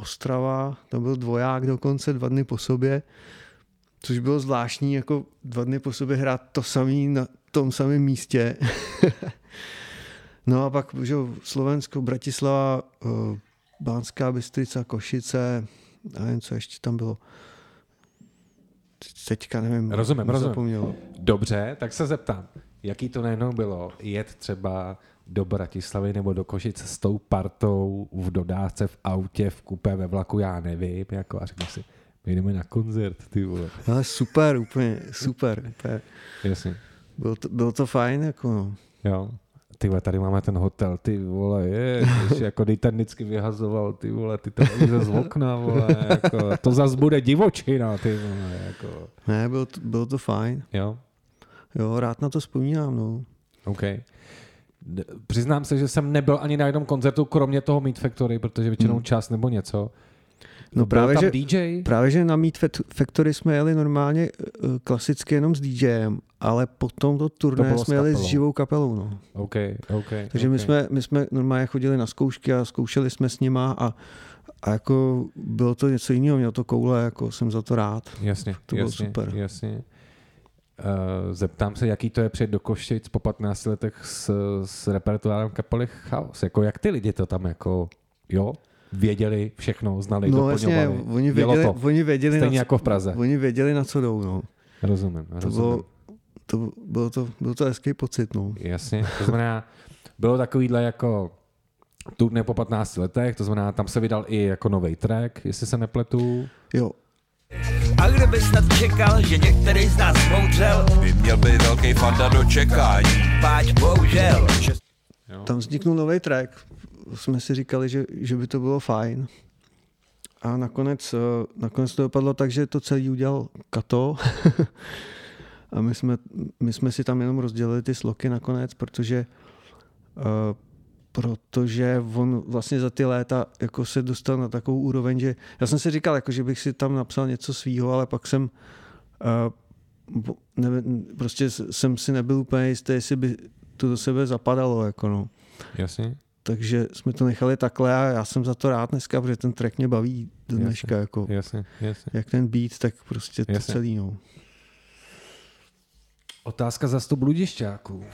Ostrava, to byl dvoják dokonce dva dny po sobě. Což bylo zvláštní, jako dva dny po sobě hrát to samý na tom samém místě. no a pak že, Slovensko, Bratislava, eh, Bánská Bystrica, Košice, a nevím, co ještě tam bylo. Teďka nevím. Rozumím, rozumím. Dobře, tak se zeptám, jaký to najednou bylo jet třeba do Bratislavy nebo do Košic s tou partou v dodávce, v autě, v kupé, ve vlaku, já nevím, jako a řeknu si, jdeme na koncert, ty vole. Ale super, úplně, super. Úplně. Jasně. Bylo to, bylo to fajn, jako no. Jo. Ty vole, tady máme ten hotel, ty vole, je, jako vždycky vyhazoval, ty vole, ty televize z okna, vole, jako, to zas bude divočina, ty vole, jako. Ne, bylo to, bylo to fajn. Jo, Jo, rád na to vzpomínám, no. OK. Přiznám se, že jsem nebyl ani na jednom koncertu, kromě toho Meat Factory, protože většinou Hmm. čas nebo něco. No právě, že, DJ? právě, že na Meat Fat- Factory jsme jeli normálně eh, klasicky jenom s DJem, ale potom to turné bylo s jsme jeli s živou kapelou, no. OK, OK. Takže OK. my, jsme, my jsme normálně chodili na zkoušky a zkoušeli jsme s nima a, a jako bylo to něco jiného, mělo to koule, jako jsem za to rád. Jasně, To bylo jasně, super. jasně. Uh, zeptám se, jaký to je přijet do Koštěc po 15 letech s, s repertoárem kapely Chaos. Jako jak ty lidi to tam jako, jo, věděli všechno, znali, No jasně, oni věděli, to. oni věděli, Stejně na, jako v Praze. oni věděli, na co jdou, no. Rozumím, To rozumím. bylo, to, bylo, to, bylo to hezký pocit, no. Jasně, to znamená, bylo takovýhle jako turné po 15 letech, to znamená, tam se vydal i jako nový track, jestli se nepletu. Jo, A kdo by snad čekal, že některý z nás moudřel, By měl být velký fanda do čekání. páč bohužel. tam vzniknul nový track. Jsme si říkali, že, že by to bylo fajn. A nakonec, eh, nakonec to dopadlo tak, že to celý udělal Kato. a my jsme, my jsme si tam jenom rozdělili ty sloky nakonec, protože uh, protože on vlastně za ty léta jako se dostal na takovou úroveň, že já jsem si říkal, jako, že bych si tam napsal něco svýho, ale pak jsem uh, bo- ne, prostě jsem si nebyl úplně jistý, jestli by to do sebe zapadalo. Jako no. Jasně. Takže jsme to nechali takhle a já jsem za to rád dneska, protože ten track mě baví do Jasně. dneška. Jako, Jasně, jasně. jak ten beat, tak prostě to Jasně. celý. No. Otázka za sto bludišťáků.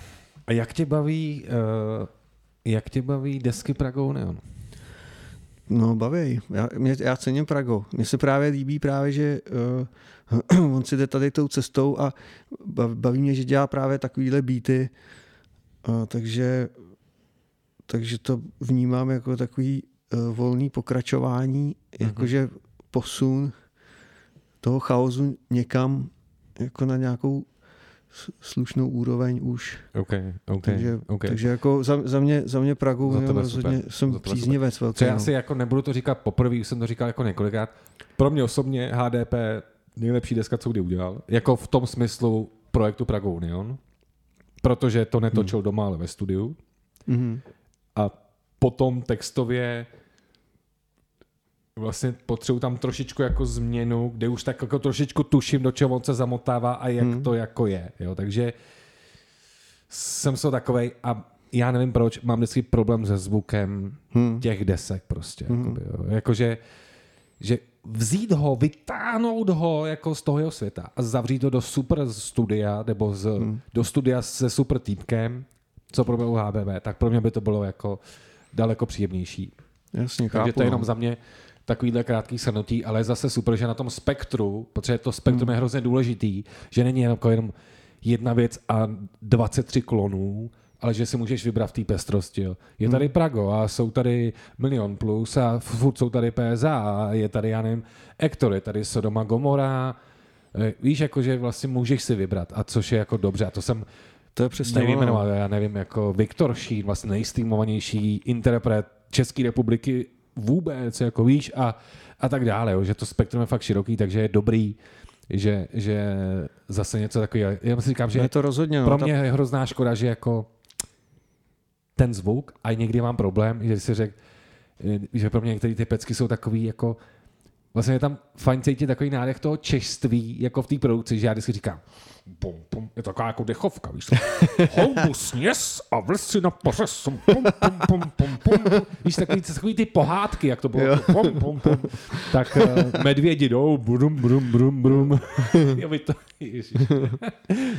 A jak tě baví, uh, jak tě baví desky Pragou Neon? No, baví. Já, mě, já cením Prago. Mně se právě líbí právě, že uh, on si jde tady tou cestou a bav- baví mě, že dělá právě takovýhle beaty. Uh, takže, takže to vnímám jako takový uh, volný pokračování, Mhm. jakože posun toho chaosu někam jako na nějakou slušnou úroveň už. OK, OK, takže, OK. takže jako za, za, mě, za mě Pragu Za rozhodně super. jsem Za příznivec velký. Já no. si jako nebudu to říkat poprvé, už jsem to říkal jako několikrát. Pro mě osobně HDP nejlepší deska, co kdy udělal. Jako v tom smyslu projektu Pragou Neon. Protože to netočil doma, ale ve studiu. Mhm. A potom textově vlastně potřebuji tam trošičku jako změnu, kde už tak jako trošičku tuším, do čeho on se zamotává a jak Hmm. to jako je. Jo? Takže jsem so takovej a já nevím proč, mám vždycky problém se zvukem Hmm. těch desek prostě. Jakoby, jo. Jakože že vzít ho, vytáhnout ho jako z toho jeho světa a zavřít ho do super studia nebo z, Hmm. do studia se super týpkem, co pro mě u HBB, tak pro mě by to bylo jako daleko příjemnější. Jasně, Takže chápu. to je jenom no. za mě takovýhle krátký shrnutí, ale je zase super, že na tom spektru, protože to spektrum Hmm. je hrozně důležitý, že není jenom, jako jenom jedna věc a 23 klonů, ale že si můžeš vybrat v té pestrosti. Jo. Je Hmm. tady Prago a jsou tady Milion Plus a furt jsou tady PSA a je tady, já nevím, Ektor, je tady Sodoma Gomora, Eh, Víš, jako, že vlastně můžeš si vybrat, a což je jako dobře. A to jsem To je přesně nevím, já nevím, jako Viktor Šín, vlastně nejstreamovanější interpret České republiky vůbec, jako víš, a, a tak dále, jo, že to spektrum je fakt široký, takže je dobrý, že, že zase něco takového. Já si říkám, že Je to rozhodně. No, pro ta- mě je hrozná škoda, že jako ten zvuk, a někdy mám problém, že si řek, že pro mě některé ty pecky jsou takový jako Vlastně je tam fajn cítit takový nádech toho češství, jako v té produkci, že já vždycky říkám, pum, pum, je to taková jako dechovka, víš co? Houbu sněs a vlci na pořez, pum, pum, pum, pum, pum. Víš, takový, takový ty pohádky, jak to bylo, Jo. pum, pum, pum. tak uh, medvědi jdou, brum, brum, brum, brum. jo, vy to, ježiš.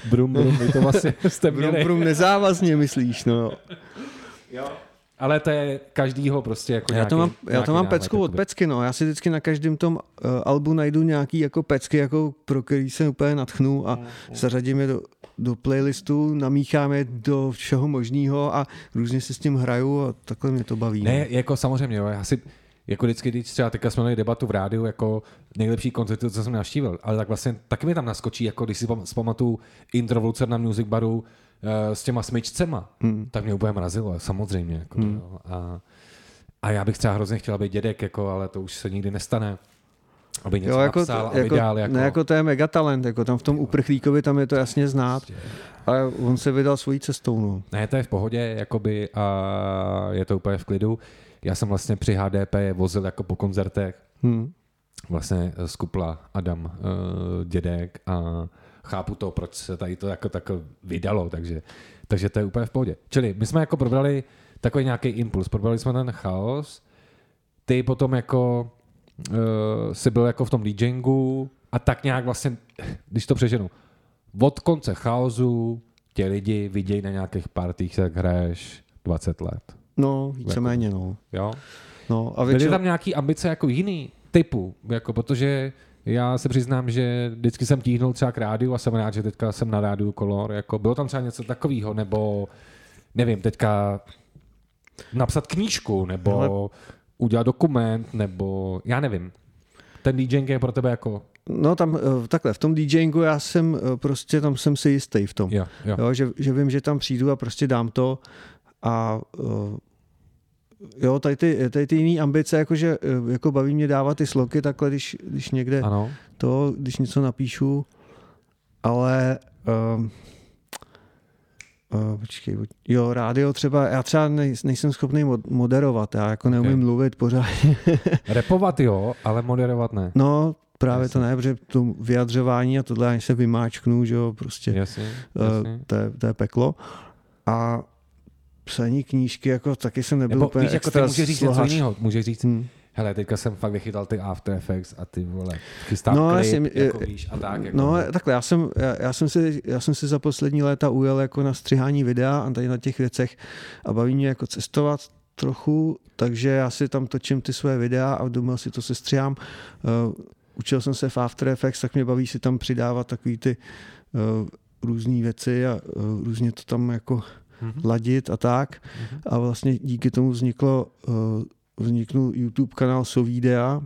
brum, brum, vy to vlastně jste Brum, měli. brum, nezávazně myslíš, no. Ale to je každýho prostě jako Já nějaký, to mám, já to mám pecku od jakoby. pecky, no. Já si vždycky na každém tom uh, albu najdu nějaký jako pecky, jako pro který se úplně natchnu a zařadím je do, do playlistu, namíchám je do všeho možného a různě si s tím hraju a takhle mě to baví. Ne, jako samozřejmě, jo, já si, jako vždycky, když třeba teďka jsme měli debatu v rádiu, jako nejlepší koncerty, co jsem navštívil, ale tak vlastně taky mi tam naskočí, jako když si pam- zpamatuju intro v Lucerna Music Baru s těma smyčcema, hmm. tak mě úplně mrazilo, samozřejmě. Jako, hmm. jo, a, a já bych třeba hrozně chtěl být dědek, jako, ale to už se nikdy nestane. Aby něco Jo, jako, napsal, aby jako, dál, jako... Ne, jako to je megatalent, jako tam v tom uprchlíkovi tam je to jasně znát, ale on se vydal svojí cestou. No. Ne, to je v pohodě, jakoby, a je to úplně v klidu. Já jsem vlastně při HDP je vozil jako po koncertech, Hmm. vlastně z kupla Adam uh, dědek a chápu to, proč se tady to jako tak vydalo, takže, takže to je úplně v pohodě. Čili my jsme jako probrali takový nějaký impuls, probrali jsme ten chaos, ty potom jako uh, jsi byl jako v tom DJingu a tak nějak vlastně, když to přeženu, od konce chaosu tě lidi vidějí na nějakých partích, jak hraješ 20 let. No, víceméně, no. Jo? no a Byly většinou, tam nějaký ambice jako jiný typu, jako protože já se přiznám, že vždycky jsem tíhnul třeba k rádiu a jsem rád, že teďka jsem na rádiu Color. Jako bylo tam třeba něco takového, nebo nevím, teďka napsat knížku, nebo Ale- udělat dokument, nebo já nevím. Ten DJing je pro tebe jako... No tam eh, takhle, v tom DJingu já jsem eh, prostě, tam jsem si jistý v tom. Jo, jo. Jo, že, že vím, že tam přijdu a prostě dám to a uh, jo, tady ty, tady ty jiné ambice, jakože eh, jako baví mě dávat ty sloky takhle, když, když někde Ano. to, když něco napíšu, ale um, uh, počkej, poč- jo, rádio třeba, já třeba nej, nejsem schopný mod- moderovat, já jako neumím Ok. mluvit pořádně. Repovat jo, ale moderovat ne. No, právě Jasně. to ne, protože to vyjadřování a tohle, ani se vymáčknu, že jo, prostě Jasně, eh, jasně. to, je, to je peklo. A psaní knížky, jako taky jsem nebyl Nebo úplně víš, jako ty můžeš říct něco jiného. Můžeš říct, Hmm. hele, teďka jsem fakt vychytal ty After Effects a ty vole, chystám No, klip, jasně, jako víš, a tak. Jako, No, takhle, já jsem, já, já, jsem si, já jsem si za poslední léta ujel jako na střihání videa a tady na těch věcech a baví mě jako cestovat trochu, takže já si tam točím ty své videa a doma si to sestřihám. Uh, učil jsem se v After Effects, tak mě baví si tam přidávat takový ty uh, různé věci a uh, různě to tam jako Mhm. ladit a tak. A vlastně díky tomu vzniklo, uh, vzniknul YouTube kanál Sovidea,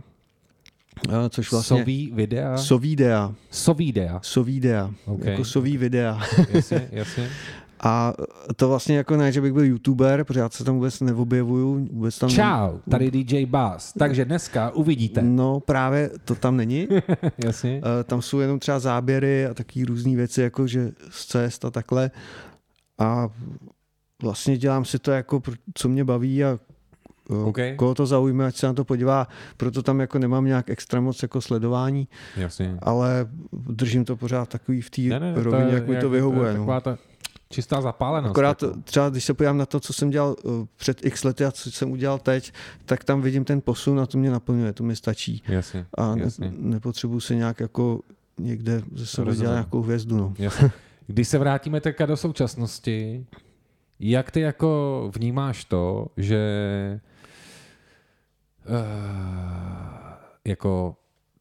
uh, což vlastně... Soví videa? Sovidea. Sovidea, Ok. okay. jako soví videa. Jasně, jasně. A to vlastně jako ne, že bych byl youtuber, protože já se tam vůbec neobjevuju. Vůbec tam Čau, tady DJ Bass. Takže dneska uvidíte. No právě to tam není. Jasně. Eh, tam jsou jenom třeba záběry a taky různé věci, jako že z cest a takhle. A vlastně dělám si to jako, co mě baví a eh, OK. koho to zaujme, ať se na to podívá. Proto tam jako nemám nějak extra moc jako sledování, Jasně. ale držím to pořád takový v té Ne, ne, rovině, je- jak mi to je vyhovuje. no. Ta čistá zapálenost. Akorát jako. třeba, když se podívám na to, co jsem dělal uh, před x lety a co jsem udělal teď, tak tam vidím ten posun a to mě naplňuje, to mi stačí. Jasně, A ne, jasně. nepotřebuji se nějak jako někde ze sebe dělat nějakou hvězdu. No. Jasně. Když se vrátíme teďka do současnosti, jak ty jako vnímáš to, že uh, jako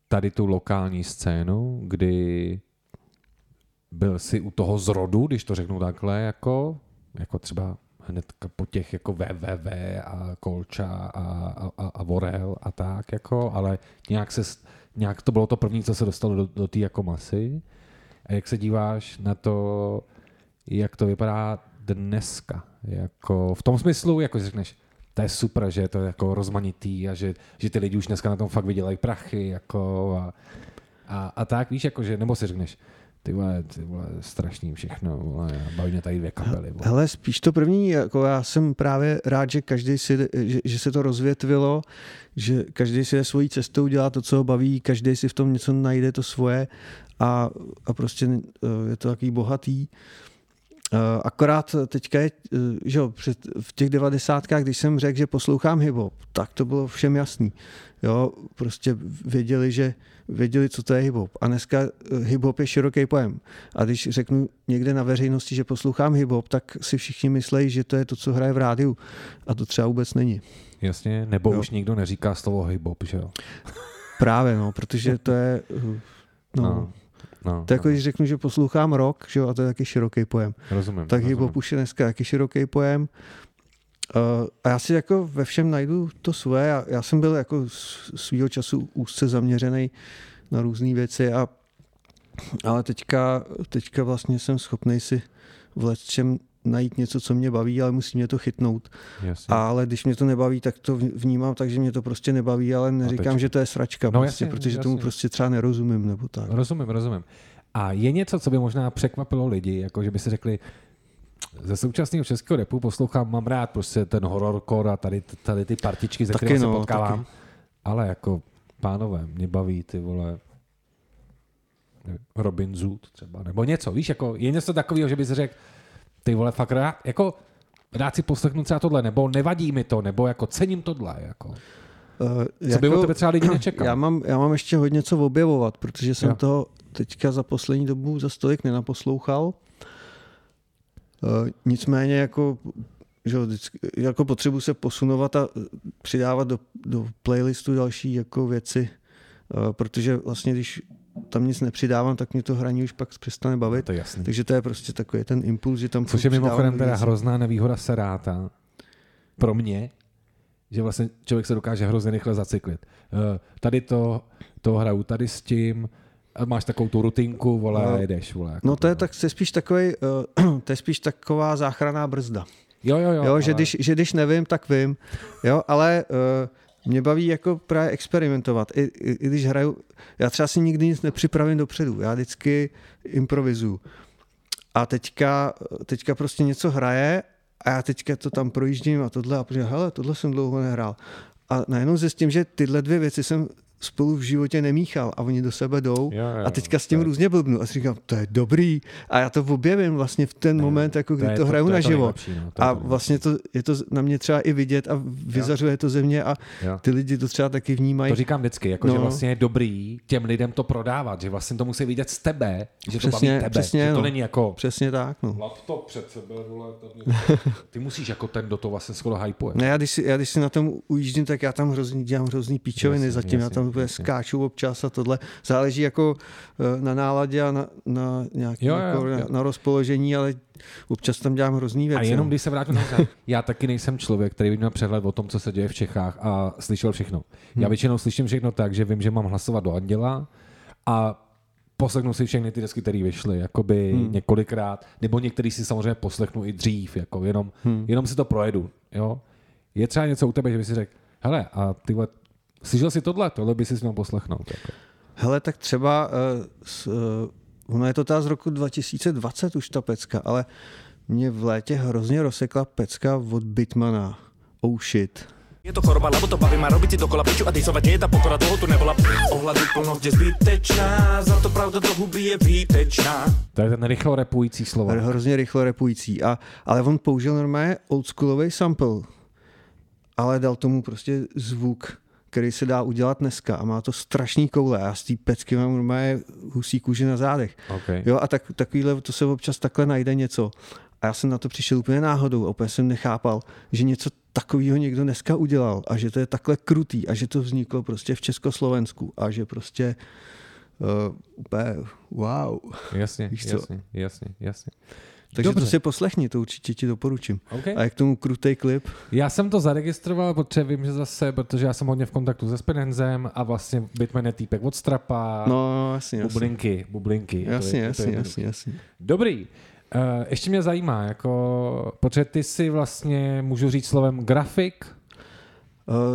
tady tu lokální scénu, kdy byl si u toho zrodu, když to řeknu takhle, jako, jako třeba hned po těch jako VVV a Kolča a, a, a, a Vorel a tak, jako, ale nějak, se, nějak to bylo to první, co se dostalo do, do té jako masy. A jak se díváš na to, jak to vypadá dneska? Jako v tom smyslu, jako řekneš, to je super, že je to jako rozmanitý a že, že ty lidi už dneska na tom fakt vydělají prachy jako a, a, a tak, víš, jako že, nebo si řekneš, ty vole, ty vole, strašný všechno, vole, baví mě tady dvě kapely. Vole. Hele, spíš to první, jako já jsem právě rád, že každý si, že, že se to rozvětvilo, že každý si jde svojí cestou, dělá to, co ho baví, každý si v tom něco najde to svoje a, a prostě eh, je to takový bohatý. Eh, Akorát teďka je, eh, že jo, před, v těch devadesátkách, když jsem řekl, že poslouchám hip-hop, tak to bylo všem jasný. Jo, prostě věděli, že věděli, co to je hip-hop. A dneska eh, hip-hop je široký pojem. A když řeknu někde na veřejnosti, že poslouchám hip-hop, tak si všichni myslí, že to je to, co hraje v rádiu. A to třeba vůbec není. Jasně, nebo Jo. už nikdo neříká slovo hip-hop, že jo? Právě, no, protože to je... eh, No, No, no, to jako, no, když řeknu, že poslouchám rock, že jo, a to je taky široký pojem. rozumím. Tak hip-hop už je dneska taky široký pojem. Uh, a já si jako ve všem najdu to svoje. Já, já jsem byl jako svýho času úzce zaměřený na různé věci, a, ale teďka, teďka vlastně jsem schopný si v čem najít něco, co mě baví, ale musí mě to chytnout. Jasně. Ale když mě to nebaví, tak to vnímám tak, že mě to prostě nebaví, ale neříkám, že to je sračka, No prostě, jasně, protože tomu jasně. prostě třeba nerozumím nebo tak. Rozumím, rozumím. A je něco, co by možná překvapilo lidi, jako že by si řekli, ze současného českého repu poslouchám, mám rád prostě ten hororcore a tady, tady ty partičky, ze kterými se no, potkávám. taky. Ale jako, pánové, mě baví ty vole Robin Zoot třeba, nebo něco, víš, jako je něco takového, že by si řekl, ty vole, fakt rád, jako rád si poslechnu třeba tohle, nebo nevadí mi to, nebo jako cením tohle, jako. Uh, Co by od tebe třeba lidi nečekali? Já mám, já mám ještě hodně co objevovat, protože jsem Jo. toho teďka za poslední dobu za stolik nenaposlouchal. Uh, nicméně jako, že vždycky, jako potřebuji se posunovat a přidávat do, do playlistu další jako věci, uh, protože vlastně když tam nic nepřidávám, tak mě to hraní už pak přestane bavit. To je jasný. Takže to je prostě takový ten impuls, že tam Což je mimochodem teda hrozná nevýhoda seráta pro mě, že vlastně člověk se dokáže hrozně rychle zacyklit. Eh, Tady to, to hraju tady s tím, a máš takovou tu rutinku, vole, No. jedeš, vole. Jako No to je, tak, to je spíš takový, uh, to je spíš taková záchranná brzda. Jo, jo, jo. Jo, že, ale- když, že když nevím, tak vím. Jo, ale uh, mě baví jako právě experimentovat. I, i, I když hraju, já třeba si nikdy nic nepřipravím dopředu. Já vždycky improvizuju. A teďka, teďka prostě něco hraje a já teďka to tam projíždím a tohle a protože hele, tohle jsem dlouho nehrál. A najednou zjistím, že tyhle dvě věci jsem spolu v životě nemíchal a oni do sebe jdou Jo, jo, a teďka s tím to je- různě blbnu a si říkám, to je dobrý a já to objevím vlastně v ten moment, jako kdy je to, hraju to je naživo. nejlepší, no, to A to vlastně to, je to na mě třeba i vidět a vyzařuje to ze mě a Jo. ty lidi to třeba taky vnímají. To říkám vždycky, jako no. že No. vlastně je dobrý těm lidem to prodávat, že vlastně to musí vidět z tebe, že to Přesně, baví tebe, přesně, že to no. není jako Přesně tak, no. laptop před sebe, vole, to mě... ty musíš jako ten, do toho vlastně skoro hypuje. Ne, já když, si, já když si na tom ujíždím, tak já tam hrozný, dělám hrozný píčoviny Jasně, zatím, já tam skáču občas a tohle. Záleží jako eh, na náladě a na, na nějaký, Jo, jo, jako, jo. Na, na rozpoložení, ale občas tam dělám hrozný věci. A jenom no. když se vrátím na já taky nejsem člověk, který by měl přehled o tom, co se děje v Čechách a slyšel všechno. Já většinou slyším všechno tak, že vím, že mám hlasovat do Anděla a poslechnu si všechny ty desky, které vyšly, jakoby hmm. několikrát, nebo některý si samozřejmě poslechnu i dřív, jako jenom, hmm. jenom si to projedu. Jo? Je třeba něco u tebe, že by si řekl, hele, a ty slyšel si tohle, tohle by si měl poslechnout. Jako. Hele, tak třeba, uh, s, uh, ono je to ta z roku 2020 už ta pecka, ale mě v létě hrozně rozsekla pecka od Bitmana. Oh shit. Je to choroba, lebo to baví má robiť si dokola piču a dejsovať je, tá pokora toho tu nebola. Ohľadu plnosť je zbytečná, za to pravda do huby je výtečná. To je ten rychlo repující slovo. Hrozně rychle repující. A, ale on použil normálně oldschoolový sample, ale dal tomu prostě zvuk, který se dá udělat dneska a má to strašný koule. Já z té pecky mám normálně husí kůži na zádech. Okay. Jo, a tak, takovýhle, to se občas takhle najde něco. A já jsem na to přišel úplně náhodou úplně jsem nechápal, že něco takového někdo dneska udělal a že to je takhle krutý a že to vzniklo prostě v Československu a že prostě uh, úplně wow. Jasně, jasně, jasně, jasně. Takže Dobře. to si poslechni, to určitě ti doporučím. Okay. A jak tomu krutej klip? Já jsem to zaregistroval, protože vím, že zase, protože já jsem hodně v kontaktu se Spinenzem a vlastně Bitman je týpek od Strapa, No, jasně, jasně. bublinky, bublinky. to Jasně, je, jasně, je jasně, jasně. Dobrý. Uh, ještě mě zajímá, jako, protože ty si vlastně, můžu říct slovem grafik,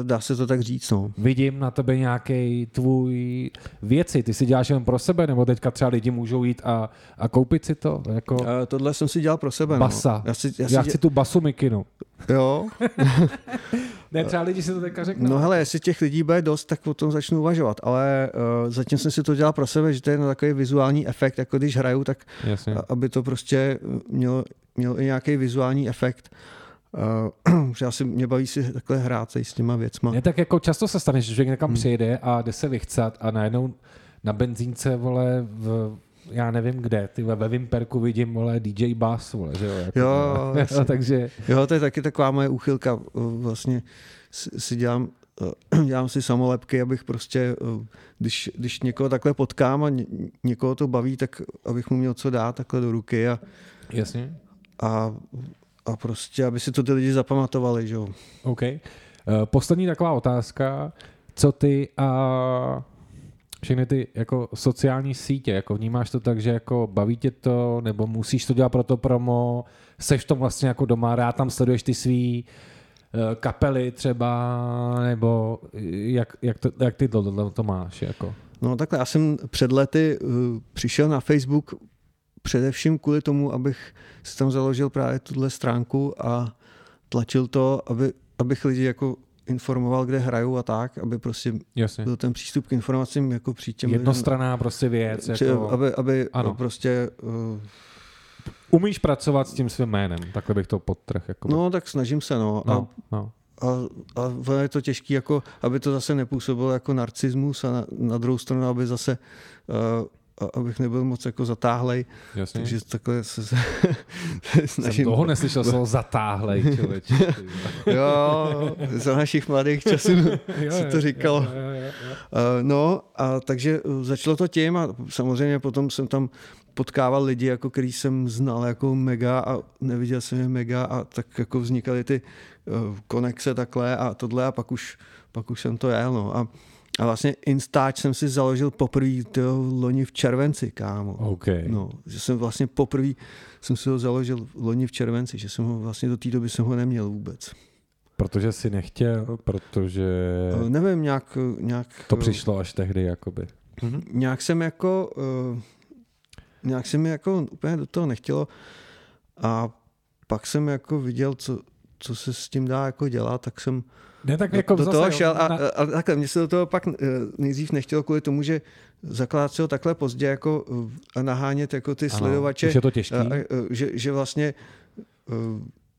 dá se to tak říct, no. vidím na tebe nějaký tvůj věci, ty si děláš jen pro sebe, nebo teďka třeba lidi můžou jít a, a koupit si to, jako Uh, tohle jsem si dělal pro sebe, basa. no. Já si, já si já dě... chci tu basu mikinu. Jo, Ne, třeba lidi si to teďka řeknou. No hele, jestli těch lidí bude dost, tak o tom začnu uvažovat, ale uh, zatím jsem si to dělal pro sebe, že to je na takový vizuální efekt, jako když hraju, tak Jasně. aby to prostě mělo, mělo i nějaký vizuální efekt. Uh, že asi mě baví si takhle hrát se s těma věcma. Ne, tak jako často se stane, že člověk někam Hmm. přijede a jde se vychcat a najednou na benzínce, vole, v, já nevím kde, ty ve Vimperku vidím, vole, DJ Bass, vole, že jo? Jako, Jo, jasně. takže, Jo, to je taky taková moje úchylka. uh, Vlastně si, si dělám, uh, dělám si samolepky, abych prostě, uh, když, když někoho takhle potkám a ně, někoho to baví, tak abych mu měl co dát takhle do ruky a, jasně. a a prostě, aby si to ty lidi zapamatovali, že jo. OK. Uh, poslední taková otázka. Co ty a všechny ty jako sociální sítě, jako vnímáš to tak, že jako baví tě to, nebo musíš to dělat pro to promo, seš v tom vlastně jako doma, rád tam sleduješ ty svý uh, kapely třeba, nebo jak, jak, to, jak ty to, to, to máš? Jako? No takhle, já jsem před lety uh, přišel na Facebook především kvůli tomu, abych si tam založil právě tuhle stránku a tlačil to, aby, abych lidi jako informoval, kde hrajou a tak, aby prostě Jasně. byl ten přístup k informacím jako při těm Jednostraná prostě věc. Při, jako... Aby, aby Ano. prostě... Uh, Umíš pracovat s tím svým jménem, takhle bych to podtrh. Jako no, tak snažím se, no. A, no, no. a, a je to těžké, jako, aby to zase nepůsobilo jako narcismus a na, na druhou stranu, aby zase uh, abych nebyl moc jako zatáhlej, Jasně. takže takhle se, se Jsem snažím. dlouho neslyšel slovo zatáhlej. Jo, za našich mladých časů se to říkalo. Jo, jo, jo, jo. No a takže uh, začalo to tím a samozřejmě potom jsem tam potkával lidi, jako který jsem znal jako mega a neviděl jsem je mega a tak jako vznikaly ty uh, konexe takhle a tohle a pak už, pak už jsem to jel. No. A, a vlastně Instač jsem si založil poprvé loni v červenci, kámo. OK. No, že jsem vlastně poprvé jsem si ho založil loni v červenci, že jsem ho vlastně do té doby jsem ho neměl vůbec. Protože si nechtěl, protože Uh, nevím, nějak, nějak to přišlo až tehdy, jakoby. Mhm. Nějak jsem jako, uh, nějak se mi jako úplně do toho nechtělo a pak jsem jako viděl, co, co se s tím dá jako dělat, tak jsem Ne, tak do, jako do zase, toho jo, šel a, na- a, a takhle, mě se do toho pak uh, nejdřív nechtělo kvůli tomu, že zakládat se ho takhle pozdě jako a nahánět jako ty ano, sledovače, je to těžký. a, a, uh, že, že vlastně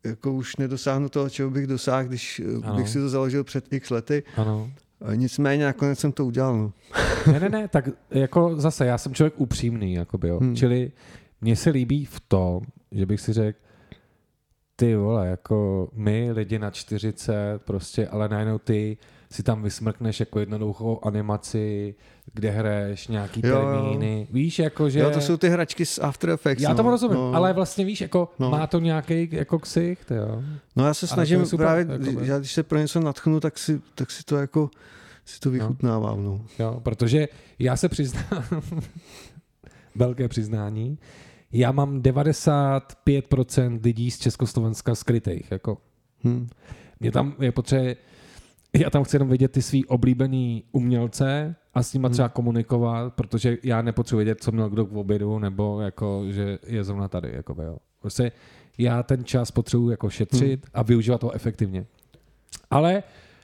jako už nedosáhnu toho, čeho bych dosáhl, když Ano. bych si to založil před x lety. Ano. A nicméně nakonec jsem to udělal. No. Ne, ne, ne, tak jako zase, já jsem člověk upřímný, jakoby, jo. Hmm. Čili mně se líbí v tom, že bych si řekl, ty vole, jako my lidi na 40 prostě, ale najednou ty si tam vysmrkneš jako jednoduchou animaci, kde hraješ nějaký Jo, jo. termíny. Víš, jako že... Jo, to jsou ty hračky z After Effects. Já no. tomu rozumím, no. ale vlastně víš, jako No. má to nějaký jako ksicht, jo. No já se snažím super, právě, jakoby. já když se pro něco natchnu, tak si, tak si to jako si to vychutnávám. No. Jo, protože já se přiznám, velké přiznání, já mám 95% lidí z Československa skrytých. Jako. Hm. Mě tam je potřeba, já tam chci jenom vidět ty svý oblíbený umělce a s nima třeba komunikovat, protože já nepotřebuji vědět, co měl kdo k obědu, nebo jako, že je zrovna tady. Jako, jo. Prostě já ten čas potřebuji jako šetřit a využívat ho efektivně. Ale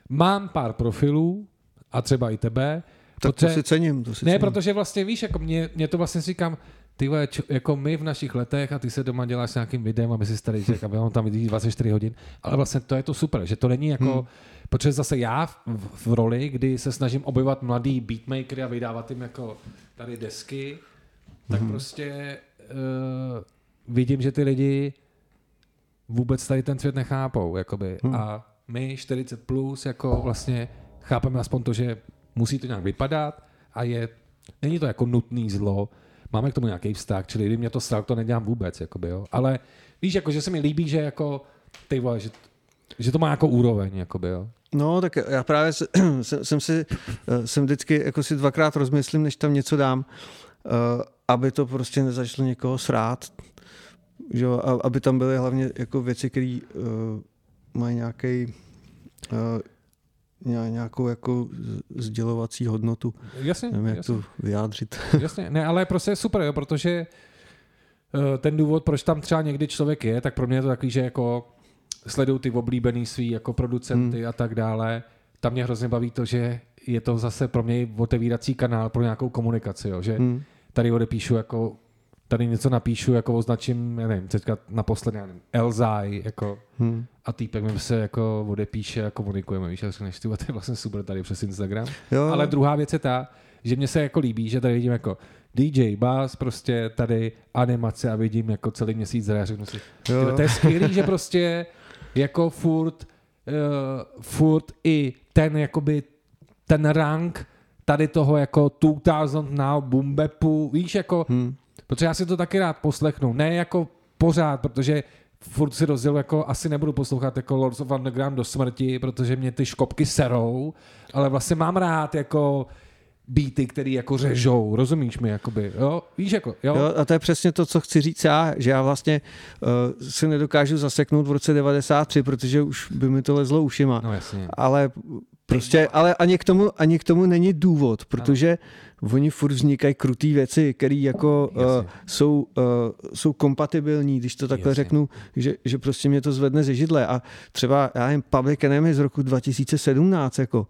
mám pár profilů, a třeba i tebe, Tak to si cením. To si ne, cením. protože vlastně víš, jako mě, mě to vlastně říkám, ty vole, čo, jako my v našich letech a ty se doma děláš s nějakým videem, aby si tady řekl, aby on tam vidí 24 hodin, ale vlastně to je to super, že to není jako, hmm. protože zase já v, v, roli, kdy se snažím objevovat mladý beatmakery a vydávat jim jako tady desky, tak hmm. prostě uh, vidím, že ty lidi vůbec tady ten svět nechápou, jakoby. Hmm. A my 40 plus jako vlastně chápeme aspoň to, že musí to nějak vypadat a je, není to jako nutný zlo, máme k tomu nějaký vztah, čili kdyby mě to strach, to nedělám vůbec, jakoby, jo. Ale víš, jako, že se mi líbí, že jako, ty vole, že, že to má jako úroveň, jakoby, jo. No, tak já právě se, jsem, jsem si, eh, jsem vždycky jako si dvakrát rozmyslím, než tam něco dám, eh, aby to prostě nezačalo někoho srát, že aby tam byly hlavně jako věci, které uh, mají nějaký nějakou jako sdělovací hodnotu. Jasně, Nevím, jak jasně. to vyjádřit. Jasně, ne, ale prostě je super, jo, protože eh, ten důvod, proč tam třeba někdy člověk je, tak pro mě je to takový, že jako sleduju ty oblíbený svý jako producenty hmm. a tak dále. Tam mě hrozně baví to, že je to zase pro mě otevírací kanál pro nějakou komunikaci, jo, že Hmm. tady odepíšu jako tady něco napíšu, jako označím, já nevím, teďka naposledy, já nevím, Elzai, jako Hmm. a týpek mi se jako odepíše a komunikujeme, víš, a řekneš, ty to je vlastně super tady přes Instagram. Jo, Ale druhá věc je ta, že mně se jako líbí, že tady vidím jako DJ Bass, prostě tady animace a vidím jako celý měsíc hraje, řeknu si, Jo. to je skvělý, že prostě jako furt, uh, furt i ten jakoby ten rank tady toho jako 2000 now boom bapu, víš, jako, Hmm. Protože já si to taky rád poslechnu, ne jako pořád, protože furt si rozdělu, jako asi nebudu poslouchat jako Lords of Underground do smrti, protože mě ty škopky serou, ale vlastně mám rád jako beaty, který jako řežou, rozumíš mi, jakoby, jo, víš, jako, jo, Jo, a to je přesně to, co chci říct já, že já vlastně uh, si nedokážu zaseknout v roce 93, protože už by mi to lezlo ušima. no jasně. Ale prostě, ale ani k tomu, ani k tomu není důvod, protože oni furt vznikají krutý věci, které jako uh, jsou, uh, jsou kompatibilní, když to takhle Jasně. řeknu, že, že prostě mě to zvedne ze židle a třeba, já nevím, Public Enemy z roku 2017, jako,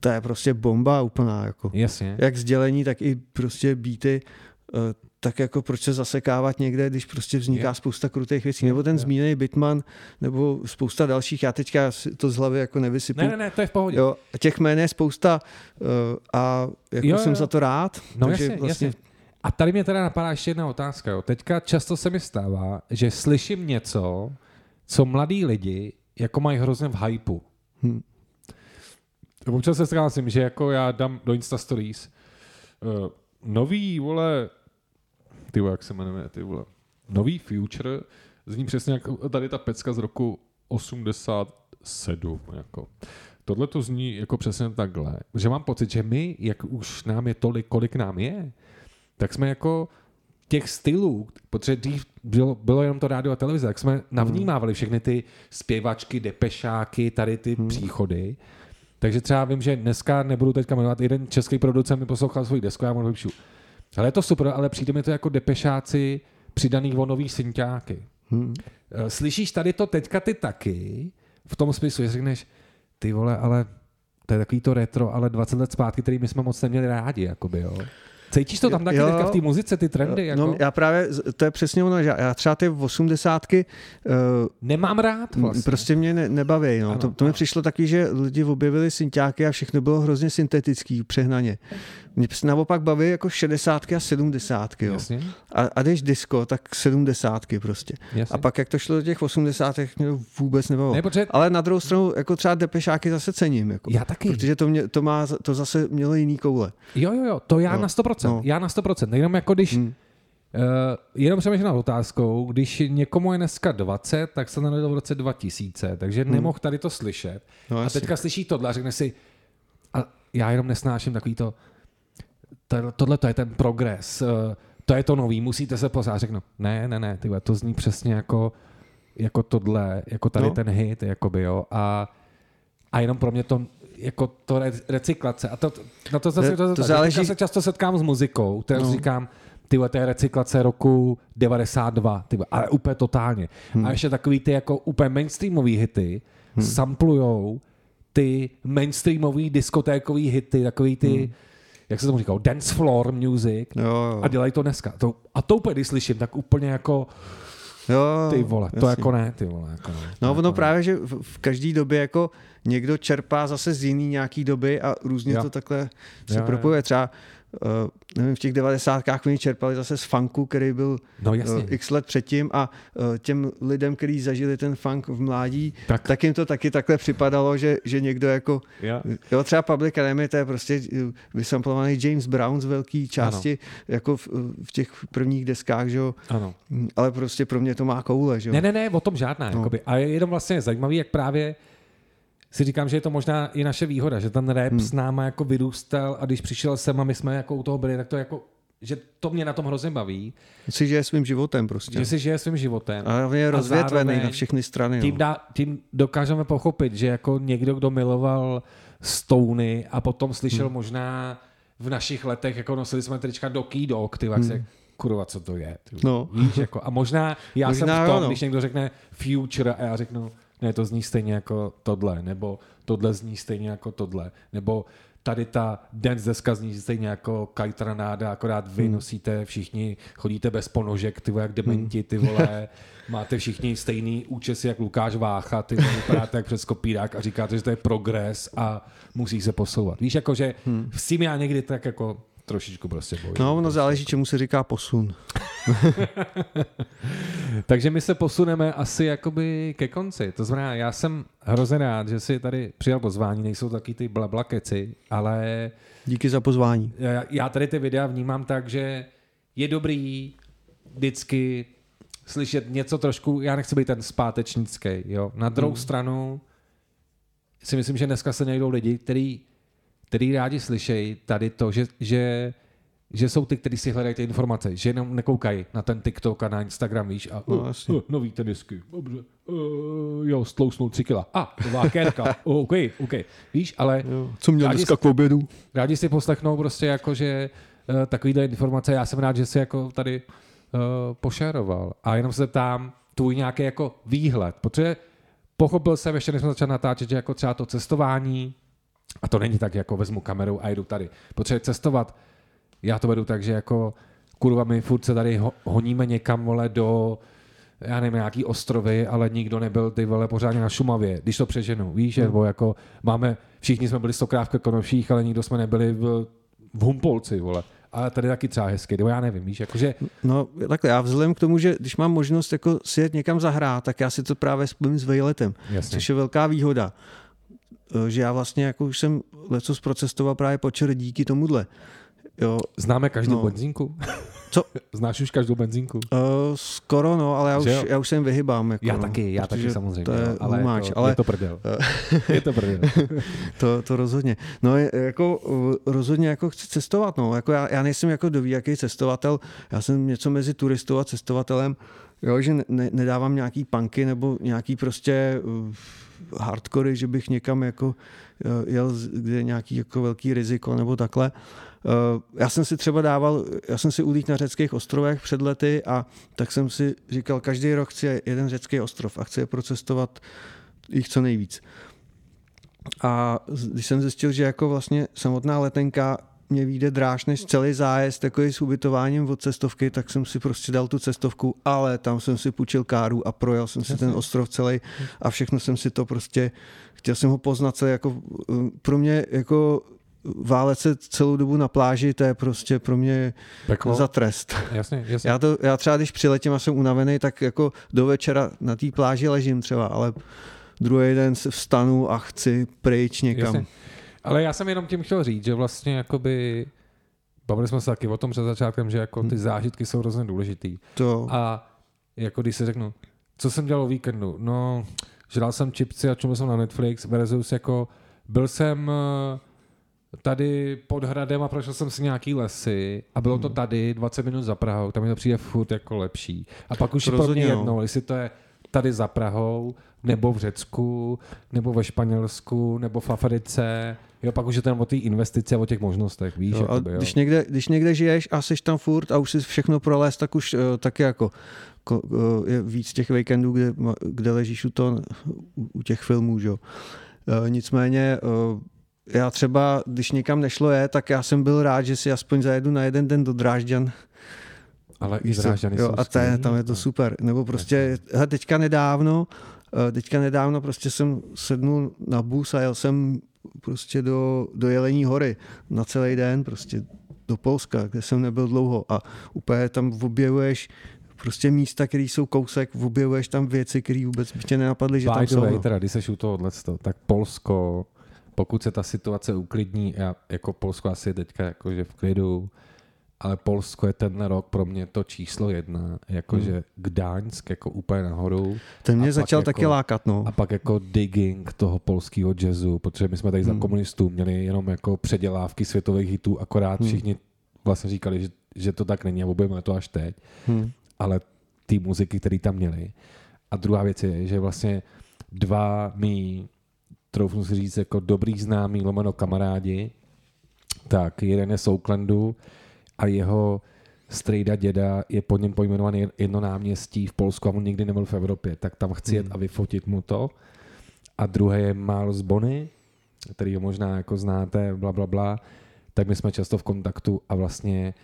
to je prostě bomba úplná, jako Jasně. jak sdělení, tak i prostě beaty, eh, tak jako proč se zasekávat někde, když prostě vzniká Je. spousta krutých věcí. Nebo ten zmíněný Bitman, nebo spousta dalších, já teďka to z hlavy jako nevysypu. Ne, ne, ne, to je v pohodě. Jo, těch jmén je spousta eh, a jako Jo, jo, jsem jo. za to rád. No takže jasně, vlastně, jasně. A tady mě teda napadá ještě jedna otázka. Jo. Teďka často se mi stává, že slyším něco, co mladí lidi jako mají hrozně v hypu. Hm. Občas se zkázím, že jako já dám do Insta Stories uh, nový, vole, ty jak se jmenuje, ty vole, nový Future, zní přesně jako tady ta pecka z roku 87, jako. Tohle to zní jako přesně takhle, že mám pocit, že my, jak už nám je tolik, kolik nám je, tak jsme jako těch stylů, protože dřív bylo, bylo jenom to rádio a televize, tak jsme navnímávali všechny ty zpěvačky, depešáky, tady ty hmm. příchody. Takže třeba vím, že dneska nebudu teďka jmenovat, jeden český producent mi poslouchal svůj desku, já mu vypíšu. Ale je to super, ale přijde mi to jako depešáci přidaný vonový synťáky. hm. Eh, Slyšíš tady to teďka ty taky, v tom smyslu, že řekneš, ty vole, ale to je takový to retro, ale 20 let zpátky, který my jsme moc neměli rádi, jakoby, jo. Cítíš to tam taky Jo. teďka v té muzice, ty trendy, jako? No, já právě, to je přesně ono, že já třeba ty osmdesátky uh, Nemám rád vlastně. Prostě mě ne, nebaví. No. Ano, to, to mi ano. přišlo taky, že lidi objevili synťáky a všechno bylo hrozně syntetický, přehnaně. Mě naopak baví jako 60 a 70. Jo. Jasně, A, a když disco, tak 70 prostě. jasně. A pak jak to šlo do těch 80. mě to vůbec nebavilo. Ne, protože Ale na druhou stranu, jako třeba depešáky zase cením. Jako, Já taky. Protože to, mě, to, má, to zase mělo jiný koule. Jo, jo, jo, to já Jo, na 100%, no. já na 100%, jenom jako když, Hmm. uh, jenom přemýšlím nad otázkou, když někomu je dneska 20, tak se narodil v roce 2000, takže hmm. nemohl tady to slyšet. No, a teďka slyší tohle a řekne si, a já jenom nesnáším takový to- tohle to je ten progres, uh, to je to nový, musíte se pořád. Řeknu, ne, ne, ne, ty vole, to zní přesně jako, jako tohle, jako tady No. ten hit, jakoby, jo, a, a jenom pro mě to jako to re- recyklace. A to, na to zase To- to, to záleží- se často setkám s muzikou, takže No. říkám, ty to je recyklace roku 92, ty vole, ale úplně totálně. Hmm. A ještě takový ty jako úplně mainstreamový hity hmm. samplujou ty mainstreamový diskotékový hity, takový ty, hmm. Jak se tomu říkalo, dance floor music Jo, jo. a dělají to dneska. To, a to úplně, když slyším, tak úplně jako, jo ty vole, to jasně. jako ne, ty vole. Jako ne, to No jako ono ne. právě, že v, v každé době jako někdo čerpá zase z jiný nějaký doby a různě Jo. to takhle se Jo, jo. propojuje. Třeba uh, nevím, v těch devadesátkách oni čerpali zase z funku, který byl No jasně. uh, x let předtím a uh, těm lidem, kteří zažili ten funk v mládí, Tak. tak jim to taky takhle připadalo, že, že někdo jako Ja. Jo, třeba Public Enemy, to je prostě vysamplovaný James Brown z velké části, ano. jako v, v těch prvních deskách, že jo, Ano. Ale prostě pro mě to má koule, že jo. Ne, ne, ne, o tom žádná. No. No. Jakoby. A je jenom vlastně zajímavý, jak právě si říkám, že je to možná i naše výhoda, že ten rap hmm. s náma jako vyrůstal a když přišel sem a my jsme jako u toho byli, tak to jako, že to mě na tom hrozně baví, Si žije svým životem prostě. že si žije svým životem. A je rozvětvený na všechny strany. Tím, no. dá, tím dokážeme pochopit, že jako někdo, kdo miloval Stony a potom slyšel hmm. možná v našich letech, jako nosili jsme trička do Dog, ty hmm. kurva, co to je? Ty, No. Víš, jako, a možná já Možná jsem v tom, jo, no. když někdo řekne Future a já řeknu, ne, to zní stejně jako tohle, nebo tohle zní stejně jako tohle, nebo tady ta dance deska zní stejně jako Kajtranáda, akorát vy hmm. nosíte všichni, chodíte bez ponožek, ty vole, jak dementi, ty vole, máte všichni stejný účesy jak Lukáš Vácha, ty vole, vypadáte jak přes kopírák a říkáte, že to je progres a musí se posouvat. Víš, jako, že hmm. s tím já někdy tak jako trošičku prostě bojím. No, ono záleží, čemu se říká posun. Takže my se posuneme asi jakoby ke konci. To znamená, já jsem hrozně rád, že si tady přijal pozvání, nejsou taky ty blabla keci, ale Díky za pozvání. já- já tady ty videa vnímám tak, že je dobrý vždycky slyšet něco trošku, já nechci být ten zpátečnický, jo. Na druhou Hmm. stranu si myslím, že dneska se najdou lidi, který, který rádi slyšejí tady to, že, že že jsou ty, kteří si hledají ty informace, že jenom nekoukají na ten TikTok a na Instagram, víš, a No, jasně. uh, nový tenisky, dobře, uh, jo, stlousnul tři kila, a, ah, nová kérka, OK, OK, víš, ale Jo. Co měl dneska k obědu? rádi si poslechnou prostě jako, že uh, takovýhle informace, já jsem rád, že si jako tady uh, pošeroval. A jenom se ptám, tvůj nějaký jako výhled, protože pochopil jsem, ještě než jsme začali natáčet, že jako třeba to cestování, a to není tak, jako vezmu kameru a jdu tady. Protože cestovat, já to vedu tak, že jako kurva, my furt se tady ho, honíme někam, vole, do já nevím, nějaký ostrovy, ale nikdo nebyl ty vole pořádně na Šumavě, když to přeženu, víš, Hmm. nebo jako máme, všichni jsme byli stokrát v ale nikdo jsme nebyli v, v Humpolci, vole. Ale tady taky třeba hezky, nebo já nevím, víš, jakože No takhle, já vzhledem k tomu, že když mám možnost jako si jet někam zahrát, tak já si to právě spojím s vejletem, Jasně. což je velká výhoda. Eh, Že já vlastně jako už jsem leco procestoval právě počer díky tomuhle. Jo, známe každou No. benzínku. Co? Znáš už každou benzínku? Uh, skoro no, ale já už, jo? já už se jim vyhybám. Jako, Já no, taky, já taky samozřejmě, To je ale, humáč, jako, ale je to prdel. je to prdel. to, to rozhodně. No jako rozhodně jako chci cestovat, no. Jako já, já nejsem jako doví, jaký cestovatel, já jsem něco mezi turistou a cestovatelem, jo, že ne, ne, nedávám nějaký punky nebo nějaký prostě uh, hardcory, že bych někam jako uh, jel, kde je nějaký jako velký riziko nebo takhle. Uh, já jsem si třeba dával, já jsem si ulík na řeckých ostrovech před lety a tak jsem si říkal, každý rok chci jeden řecký ostrov a chci je procestovat jich co nejvíc. A když jsem zjistil, že jako vlastně samotná letenka mě vyjde dráž než celý zájezd takový s ubytováním od cestovky, tak jsem si prostě dal tu cestovku, ale tam jsem si půjčil káru a projel jsem si ten ostrov celý a všechno jsem si to prostě, chtěl jsem ho poznat celý, jako eh, pro mě jako válet se celou dobu na pláži, to je prostě pro mě Peklo. za trest. Jasně, jasně. Já, to, já třeba, když přiletím a jsem unavený, tak jako do večera na té pláži ležím třeba, ale druhý den se vstanu a chci pryč někam. Jasně. Ale já jsem jenom tím chtěl říct, že vlastně jakoby bavili jsme se taky o tom před začátkem, že jako ty zážitky jsou hrozně důležitý. To, A jako když si řeknu, co jsem dělal o víkendu? No, žral jsem čipsy a čumil jsem na Netflix versus jako byl jsem eh, tady pod hradem a prošel jsem si nějaký lesy a bylo to tady 20 minut za Prahou, tam mi to přijde furt jako lepší. A pak už je pro mě no. jedno, jestli to je tady za Prahou, nebo v Řecku, nebo ve Španělsku, nebo v Africe. Jo, pak už je ten o té investici a o těch možnostech, víš? jo, a jakoby, jo. když, někde, když někde žiješ a jsi tam furt a už si všechno prolez, tak už uh, taky jako ko, uh, je víc těch víkendů, kde, kde ležíš u, to, u, u těch filmů. Že? jo. Uh, nicméně já třeba, když někam nešlo je, tak já jsem byl rád, že si aspoň zajedu na jeden den do Drážďan Ale i? Drážďany jo, jsou a to tam je to super. Nebo prostě, hele, teďka nedávno, eh, teďka nedávno prostě jsem sednul na bus a jel jsem prostě do, do Jelení hory na celý den, prostě do Polska, kde jsem nebyl dlouho a úplně tam objevuješ prostě místa, které jsou kousek, objevuješ tam věci, které vůbec by tě nenapadly, že By tam jsou. way, no. teda, když seš u tohohle, tak Polsko, pokud se ta situace uklidní, já jako Polsko asi je teďka jakože v klidu, ale Polsko je ten rok pro mě to číslo jedna, jakože Hmm. Gdaňsk jako úplně nahoru Ten mě začal jako- taky lákat, no. a pak jako digging toho polského jazzu, protože my jsme tady za Hmm. komunistů měli jenom jako předělávky světových hitů, akorát Hmm. všichni vlastně říkali, že, že to tak není a objevíme to až teď Hm. ale ty muziky, které tam měli. A druhá věc je, že vlastně dva mý, troufnu si říct, jako dobrý známí, lomeno kamarádi, tak jeden je z Oaklandu a jeho strejda děda je pod něm pojmenovaný jedno náměstí v Polsku a on nikdy nebyl v Evropě, tak tam chci jet a vyfotit mu to. A druhé je Miles Bonny, který ho možná jako znáte, bla, bla, bla. Tak my jsme často v kontaktu a vlastně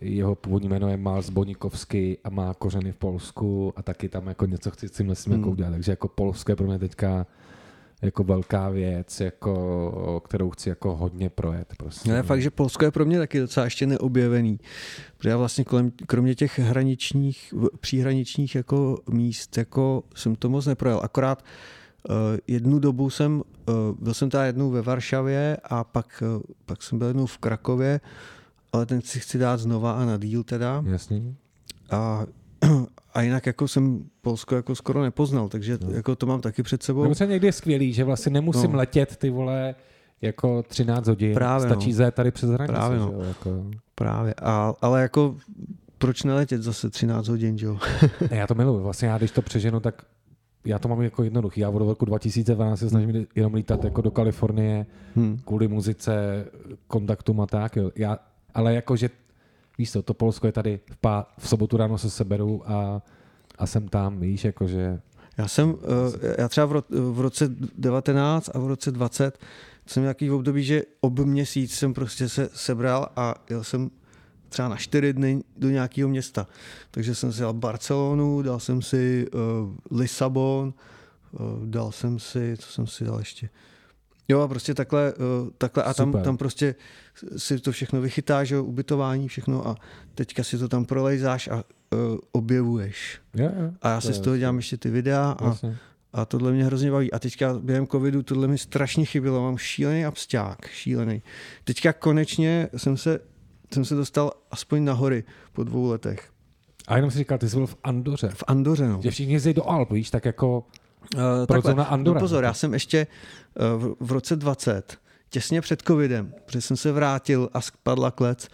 jeho původní jméno je Miles Bonikovský a má kořeny v Polsku a taky tam jako něco chci s tím jako Hmm. udělat. Takže jako Polsko je pro mě teďka jako velká věc, jako, kterou chci jako hodně projet. Prostě. Ale fakt, že Polsko je pro mě taky docela ještě neobjevený. Protože já vlastně kolem, kromě těch hraničních, příhraničních jako míst, jako jsem to moc neprojel. Akorát uh, jednu dobu jsem, uh, byl jsem teda jednou ve Varšavě a pak, uh, pak jsem byl jednou v Krakově, ale ten si chci dát znova a na díl teda. Jasný. A, a jinak jako jsem Polsko jako skoro nepoznal, takže no. jako to mám taky před sebou. Nebo třeba někdy je skvělý, že vlastně nemusím No. letět ty vole jako 13 hodin, Právě, stačí no. zajet tady přes hranici. Právě, no. jo, jako. Právě, a, ale jako proč neletět zase 13 hodin, že jo? Ne, já to miluji. Vlastně já, když to přeženu, tak já to mám jako jednoduchý. Já od roku 2012 se snažím jenom lítat jako do Kalifornie Hm. kvůli muzice, kontaktům a tak. Jo. Já, ale jakože, víš co, to Polsko je tady v, pá, v sobotu ráno se seberu a, a jsem tam, víš, jakože Já jsem, eh, já třeba v, ro, v roce 19 a v roce 20 jsem nějaký období, že ob měsíc jsem prostě se sebral a jel jsem třeba na čtyři dny do nějakého města. Takže jsem si dal Barcelonu, dal jsem si uh, Lisabon, uh, dal jsem si, co jsem si dal ještě? Jo a prostě takhle, uh, takhle a tam, Super. tam prostě si to všechno vychytáš, jo, ubytování, všechno a teďka si to tam prolejzáš a uh, objevuješ. jo, jo, A já si z toho dělám ještě ty videa a, Vlastně. a tohle mě hrozně baví. A teďka během covidu tohle mi strašně chybělo. Mám šílený absťák, šílený. Teďka konečně jsem se, jsem se dostal aspoň na hory po dvou letech. A jenom si říkal, ty jsi byl v Andoře. V Andoře, no. Že všichni jezdí do Alp, víš, tak jako Uh, Proč zrovna Andorra? No pozor, já jsem ještě uh, v, v roce 20, těsně před covidem, protože jsem se vrátil a spadla klec,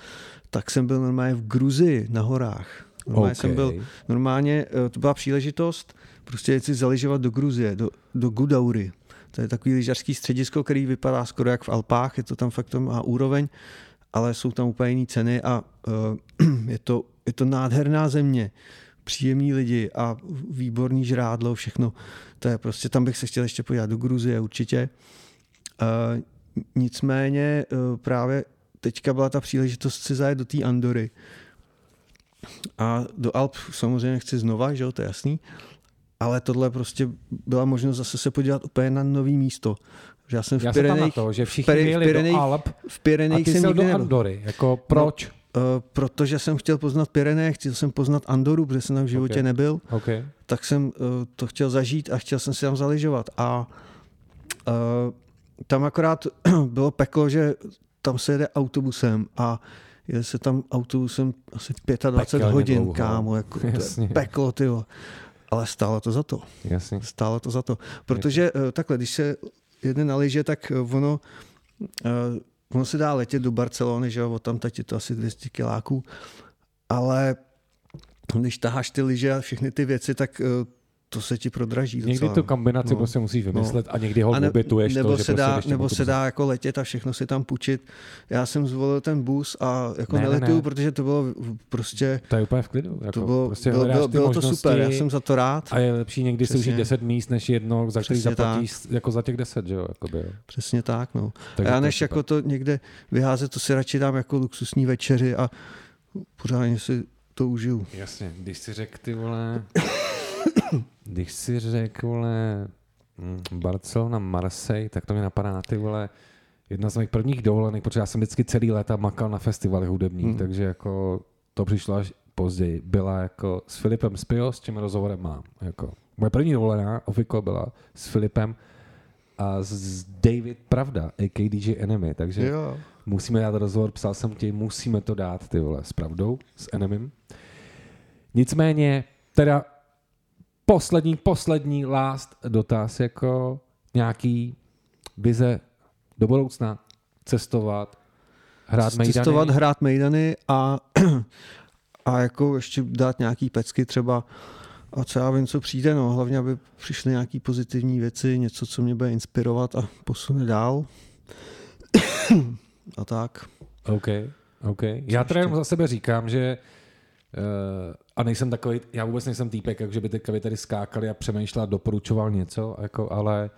tak jsem byl normálně v Gruzii na horách. Normálně jsem OK. byl, normálně uh, to byla příležitost prostě jet si zaližovat do Gruzie, do, do Gudaury. To je takový lyžařský středisko, který vypadá skoro jak v Alpách, je to tam fakt to má úroveň, ale jsou tam úplně jiné ceny a uh, je, to, je to nádherná země, příjemní lidi a výborný žrádlo, všechno. To je prostě, tam bych se chtěl ještě podívat do Gruzie určitě. Uh, nicméně uh, právě teďka byla ta příležitost si zajet do té Andory. A do Alp samozřejmě chci znova, že jo, to je jasný. Ale tohle prostě byla možnost zase se podívat úplně na nový místo. Že já jsem v já Pyrenejích, to, že všichni v vyjeli do Alp v a ty jsem nikdy do. Andory. Jako proč? Uh, protože jsem chtěl poznat Pyreneje, chtěl jsem poznat Andoru, protože jsem tam v životě Ok. nebyl, OK. tak jsem uh, to chtěl zažít a chtěl jsem si tam zaližovat. A uh, tam akorát bylo peklo, že tam se jede autobusem a jede se tam autobusem asi 25 Pekelně hodin, dlouho. kámo, jako to je peklo, ty Ale stálo to za to. Jasně. Stálo to za to. Protože uh, takhle, když se jede na lyže, tak ono, uh, ono se dá letět do Barcelony, že jo, tam teď je to asi 200 kiláků, ale když taháš ty lyže a všechny ty věci, tak uh, to se ti prodraží Někdy docela. tu kombinaci No. prostě musíš vymyslet a někdy ho A ne- obětuješ nebo to, že se prostě dá, tím nebo se dá jako letět a všechno si tam půjčit. Já jsem zvolil ten bus a jako Ne, ne, ne, neletuju, ne. protože to bylo prostě, To je úplně v klidu. Jako to bylo, prostě bylo, bylo, bylo to super, já jsem za to rád. A je lepší někdy si Přesně. užít 10 míst, než jedno, za který zaplatíš jako za těch 10, že jo? Jakoby, jo. Přesně tak, no. Takže a já než jako to někde vyházet, to si radši dám jako luxusní večeři a pořádně si to užiju. Jasně, když si řekl ty vole, když si řekl vole mm, Barcelona, Marseille, tak to mi napadá na ty vole jedna z mých prvních dovolených, protože já jsem vždycky celý léta makal na festivaly hudební, Hmm. takže jako to přišlo až později. Byla jako s Filipem Spio, s tím rozhovorem mám. Jako. Moje první dovolená, Ofiko, byla s Filipem a s David Pravda, a.k.a. DJ Enemy, takže Jo. musíme dát rozhovor, psal jsem ti, musíme to dát, ty vole, s pravdou, s Enemym. Nicméně, teda poslední, poslední last dotaz, jako nějaký vize do budoucna, cestovat, hrát mejdany. Cestovat, hrát mejdany a, a jako ještě dát nějaký pecky třeba a co já vím, co přijde, no, hlavně, aby přišly nějaký pozitivní věci, něco, co mě bude inspirovat a posune dál. a tak. OK, OK. Já teda jenom za sebe říkám, že a nejsem takový, já vůbec nejsem týpek, jak že by teďka vy tady skákali a přemýšlel a doporučoval něco, jako, ale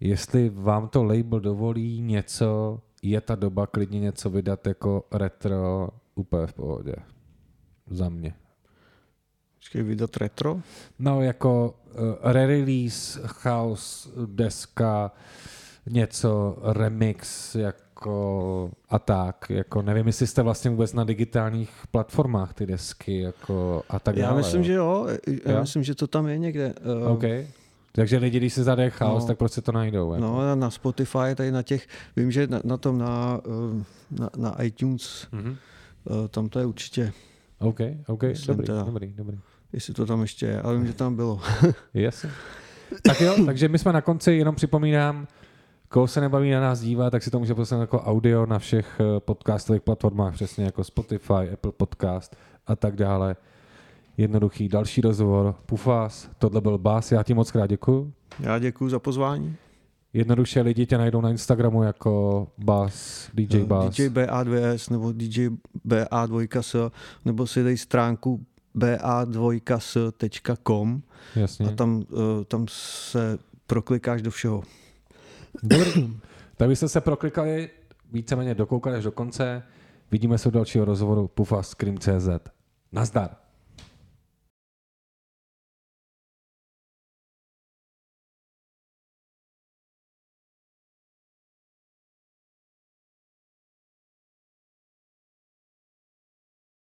jestli vám to label dovolí něco, je ta doba klidně něco vydat jako retro úplně v pohodě. Za mě. Počkej, vydat retro? No jako uh, re-release, house, deska, něco, remix, jako a tak. Jako nevím, jestli jste vlastně vůbec na digitálních platformách ty desky jako a tak Já dále. myslím, jo. že jo. Já Jo? myslím, že to tam je někde. Uh, OK. Takže lidi, když si zadejí chaos, No. tak prostě to najdou. Jako. No, na Spotify, tady na těch, vím, že na, na tom, na, eh, na, na iTunes, Mhm. eh, tam to je určitě. OK, OK, Myslím dobrý, teda. dobrý, dobrý. jestli to tam ještě je, ale vím, že tam bylo. Jasně. Tak jo, takže my jsme na konci, jenom připomínám, koho se nebaví na nás dívat, tak si to může poslat jako audio na všech eh, podcastových platformách, přesně jako Spotify, Apple Podcast a tak dále. Jednoduchý další rozhovor. Pufas, tohle byl Bás, já ti moc krát děkuju. Já děkuji za pozvání. Jednoduše lidi tě najdou na Instagramu jako Bas, DJ Bas. DJ BA2S nebo DJ BA2S, nebo si dej stránku ba2s.com Jasně. a tam, eh, tam se proklikáš do všeho. Tak byste se proklikali, víceméně dokoukali až do konce. Vidíme se u dalšího rozhovoru Pufas Scream.cz. Nazdar.